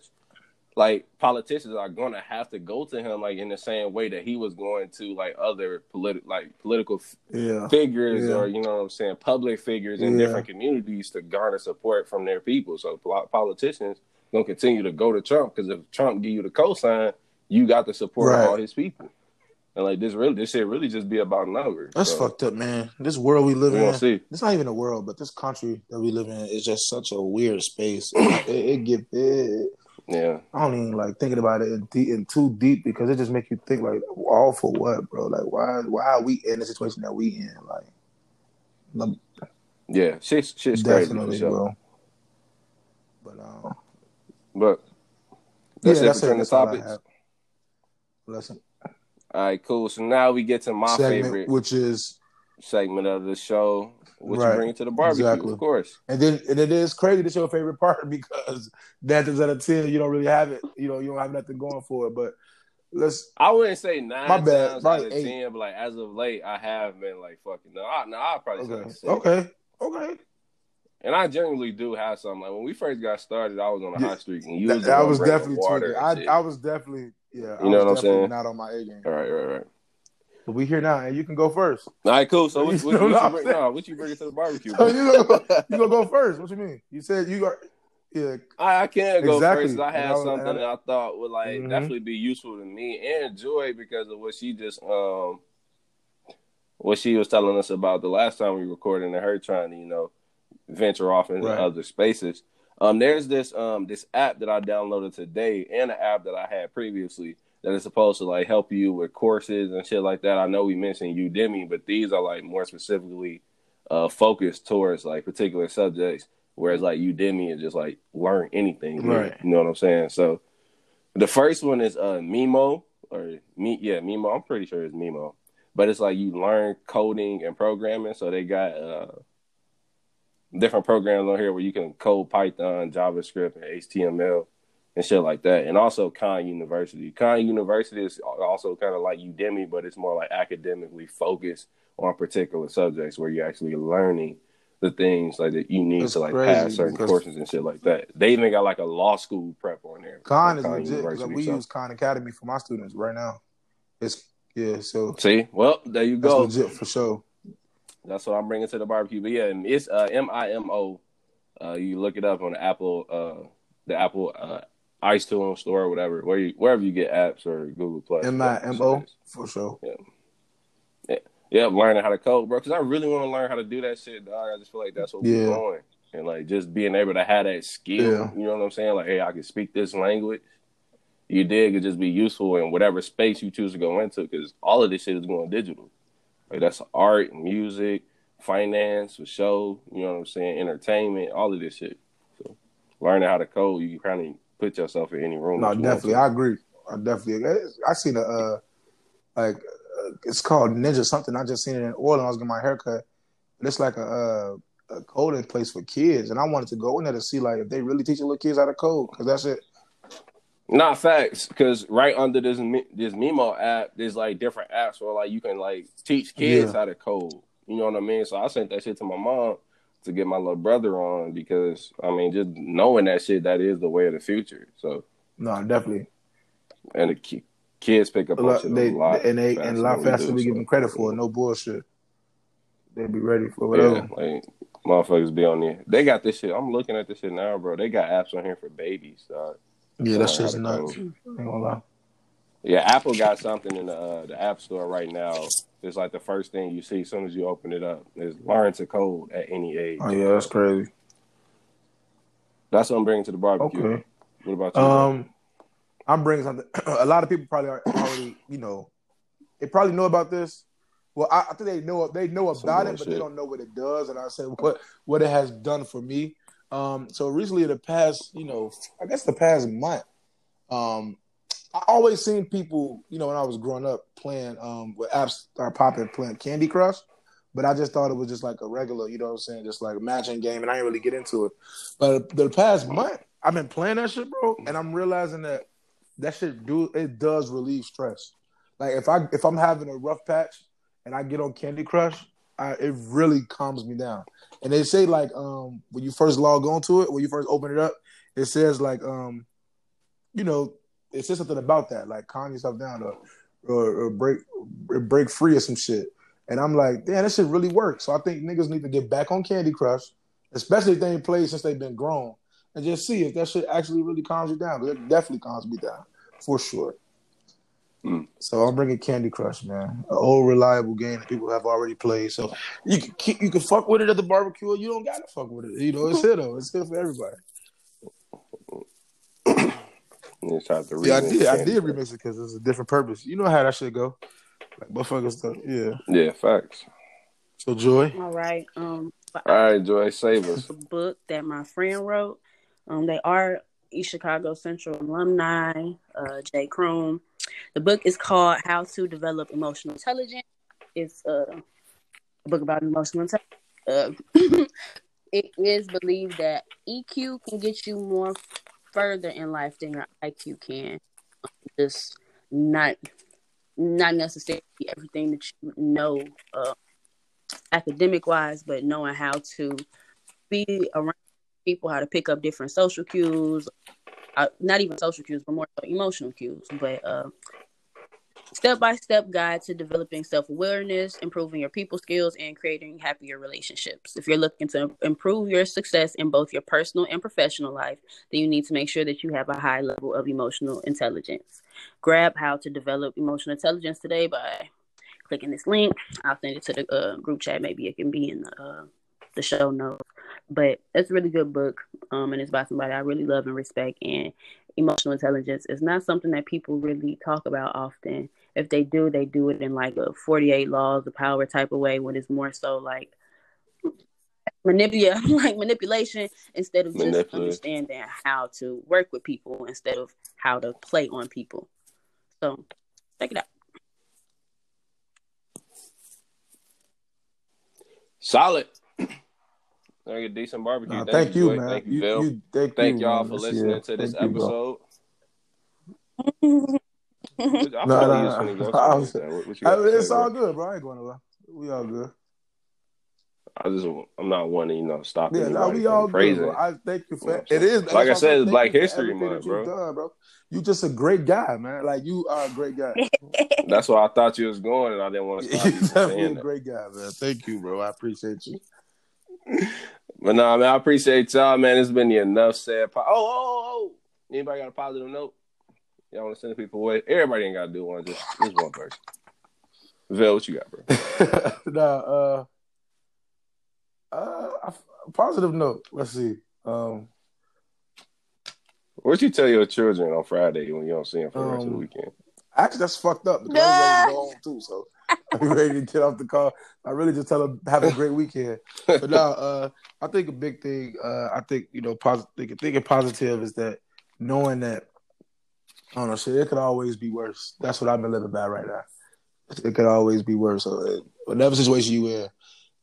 Like politicians are gonna have to go to him like in the same way that he was going to like other political like political Yeah. figures Yeah. or you know what I'm saying public figures in Yeah. different communities to garner support from their people. So pol- politicians gonna continue to go to Trump because if Trump give you the cosign, you got the support Right. of all his people. And like this really, this shit really just be about numbers. That's fucked up, man. This world we live We in. See. It's not even a world, but this country that we live in is just such a weird space. <coughs> it, it get it, Yeah, I don't even like thinking about it in, deep, in too deep because it just make you think like all for what, bro? Like why why are we in the situation that we in? Like um, yeah, shit's shit's crazy definitely, sure. bro. But um, But that's yeah, it that's for it. That's topics. Listen, All right, cool. So now we get to my segment, favorite which is segment of the show, which Right. you bring to the barbecue, Exactly. of course. And then and it is crazy to your favorite part <laughs> because nine times out of ten you don't really have it. You know, you don't have nothing going for it. But let's I wouldn't say nine My bad. times Probably out of eight. ten, but like as of late, I have been like fucking. No, I, no, I'll probably okay. six. Okay. Okay. And I genuinely do have something. Like when we first got started, I was on a Yeah. hot streak, and you That- was I was definitely water I. I was definitely yeah. You know what I'm saying? Not on my A game. All right, right, right. But we here now, and you can go first. All right, cool. So what, <laughs> You what, what, what you bring? No, what you bringing to the barbecue? <laughs> So you gonna you gonna go first? What you mean? You said you got yeah. I, I can't go Exactly. first. I had I something that I thought would like Mhm. definitely be useful to me and Joy because of what she just um what she was telling us about the last time we recorded and her trying to you know venture off into Right. other spaces. Um, there's this um this app that I downloaded today and an app that I had previously that is supposed to like help you with courses and shit like that. I know we mentioned Udemy, but these are like more specifically uh focused towards like particular subjects. Whereas like Udemy is just like learn anything, Right. You know what I'm saying? So the first one is uh Mimo or me, yeah, Mimo. I'm pretty sure it's Mimo, but it's like you learn coding and programming. So they got uh different programs on here where you can code Python, JavaScript, and HTML and shit like that. And also Khan University. Khan University is also kind of like Udemy, but it's more like academically focused on particular subjects where you're actually learning the things like that you need That's to like crazy, pass certain courses and shit like that. They even got like a law school prep on there. Khan Like is legit. University, we so- use Khan Academy for my students right now. It's yeah, so See, well, there you that's go. legit for sure. That's what I'm bringing to the barbecue. But yeah, and it's uh, M I M O. Uh, you look it up on the Apple, uh, the Apple uh, iTunes store, or whatever, where you, wherever you get apps or Google Play. M I M O for sure. Yeah, Yeah, learning how to code, bro. Because I really want to learn how to do that shit, dog. I just feel like that's what Yeah. we're going, and like just being able to have that skill. Yeah. You know what I'm saying? Like, hey, I can speak this language. You did could just be useful in whatever space you choose to go into, because all of this shit is going digital. Like that's art, music, finance, for show. You know what I'm saying? Entertainment, all of this shit. So learning how to code, you can kind of put yourself in any room. No, that you want definitely. I agree. I definitely. I seen a uh, like uh, it's called Ninja something. I just seen it in Orlando. I was getting my haircut. But it's like a, uh, a coding place for kids, and I wanted to go in there to see like if they really teaching little kids how to code because that's it. Not facts, because right under this this Mimo app, there's like different apps where like you can like teach kids Yeah. how to code. You know what I mean? So I sent that shit to my mom to get my little brother on because I mean, just knowing that shit, that is the way of the future. So No, definitely. and the ki- kids pick up A lot, they, a lot and they and a lot faster do, we give so. them credit for. No bullshit. They be ready for Yeah, whatever. like motherfuckers be on there. They got this shit. I'm looking at this shit now, bro. They got apps on here for babies. Dog. Yeah, that's just how shit's nuts. Ain't gonna lie. Yeah, Apple got something in the uh, the App Store right now. It's like the first thing you see as soon as you open it up is learn to code at any age. Oh yeah, that's crazy. That's what I'm bringing to the barbecue. Okay. What about you? Um, I'm bringing something. <clears throat> a lot of people probably are already, you know, they probably know about this. Well, I, I think they know they know Some about it, but they don't know what it does. And I said what what it has done for me. Um, so recently, the past, you know, I guess the past month, um, I always seen people, you know, when I was growing up playing um with apps are popping playing Candy Crush. But I just thought it was just like a regular, you know what I'm saying, just like a matching game, and I didn't really get into it. But the past month, I've been playing that shit, bro, and I'm realizing that that shit do it does relieve stress. Like if I if I'm having a rough patch and I get on Candy Crush, I, it really calms me down. And they say like um when you first log on to it, when you first open it up, it says like um you know it says something about that like calm yourself down or or, or break or break free or some shit. And I'm like, damn, that shit really works. So I think niggas need to get back on Candy Crush, especially if they ain't played since they've been grown, and just see if that shit actually really calms you down. It definitely calms me down for sure. Mm. So I'm bringing Candy Crush, man, an old reliable game that people have already played. So you can keep, you can fuck with it at the barbecue, or you don't gotta fuck with it. You know, it's here though. It's here for everybody. You <coughs> just to Yeah, I remix did. I did remix it because it's a different purpose. You know how that shit go. Like motherfuckers stuff. Yeah. Yeah, facts. So Joy. All right. Um, All right, Joy, save us. a book that my friend wrote. Um, they are East Chicago Central alumni, uh, Jay Kroom. The book is called How to Develop Emotional Intelligence. It's uh, a book about emotional intelligence. Uh, <laughs> it is believed that EQ can get you more further in life than your IQ can. Just not not necessarily everything that you know uh, academic wise, but knowing how to be around people, how to pick up different social cues, uh, not even social cues, but more so emotional cues. But uh, step by step guide to developing self awareness, improving your people skills, and creating happier relationships. If you're looking to improve your success in both your personal and professional life, then you need to make sure that you have a high level of emotional intelligence. Grab how to develop emotional intelligence today by clicking this link. I'll send it to the uh, group chat. Maybe it can be in the uh, the show notes. But it's a really good book, um, and it's by somebody I really love and respect. And emotional intelligence is not something that people really talk about often. If they do, they do it in like a 48 laws of power type of way, when it's more so like manipulate, <laughs> like manipulation, instead of just understanding how to work with people instead of how to play on people. So check it out. Solid. Like a decent barbecue. Nah, thank, thank you, Joy. man. Thank you, You- Bill. you- thank thank you, y'all man, for listening year. to this Thank you, episode. <laughs> <laughs> I No, no, no. go I was- What, what I mean, it's say, all bro? good, bro. I ain't going nowhere. We all good. I just, I'm not one to you know stop Yeah, no, we from all good, praising. bro. I thank you for You know what it. I'm Is saying? that's Like I said, it's Black History everything Month, you've bro. Done, bro. You just a great guy, man. Like you are a great guy. <laughs> That's why I thought you was going, and I didn't want to stop You're you from definitely a great guy, man. Thank you, bro. I appreciate you. But nah, man, I appreciate y'all, man. It's been the enough said. Po- oh, oh, oh, oh. Anybody got a positive note? Y'all want to send people away? Everybody ain't got to do one. Just, just one person. Vell, what you got, bro? <laughs> nah, uh, uh, positive note. Let's see. Um, What you tell your children on Friday when you don't see them for the rest of the Um, weekend? actually, that's fucked up because I'm ready to go <laughs> home too. So <laughs> I'm ready to get off the call. I really just tell them have a great weekend. But now, <laughs> uh, I think a big thing. Uh, I think you know, positive. Thinking, thinking positive is that knowing that. I don't know. Shit, it could always be worse. That's what I've been living by right now. It could always be worse. So, uh, whatever situation you in,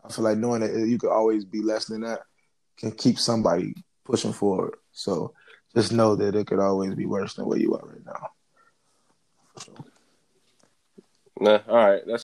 I feel like knowing that you could always be less than that can keep somebody pushing forward. So just know that it could always be worse than where you are right now. Nah, all right. That's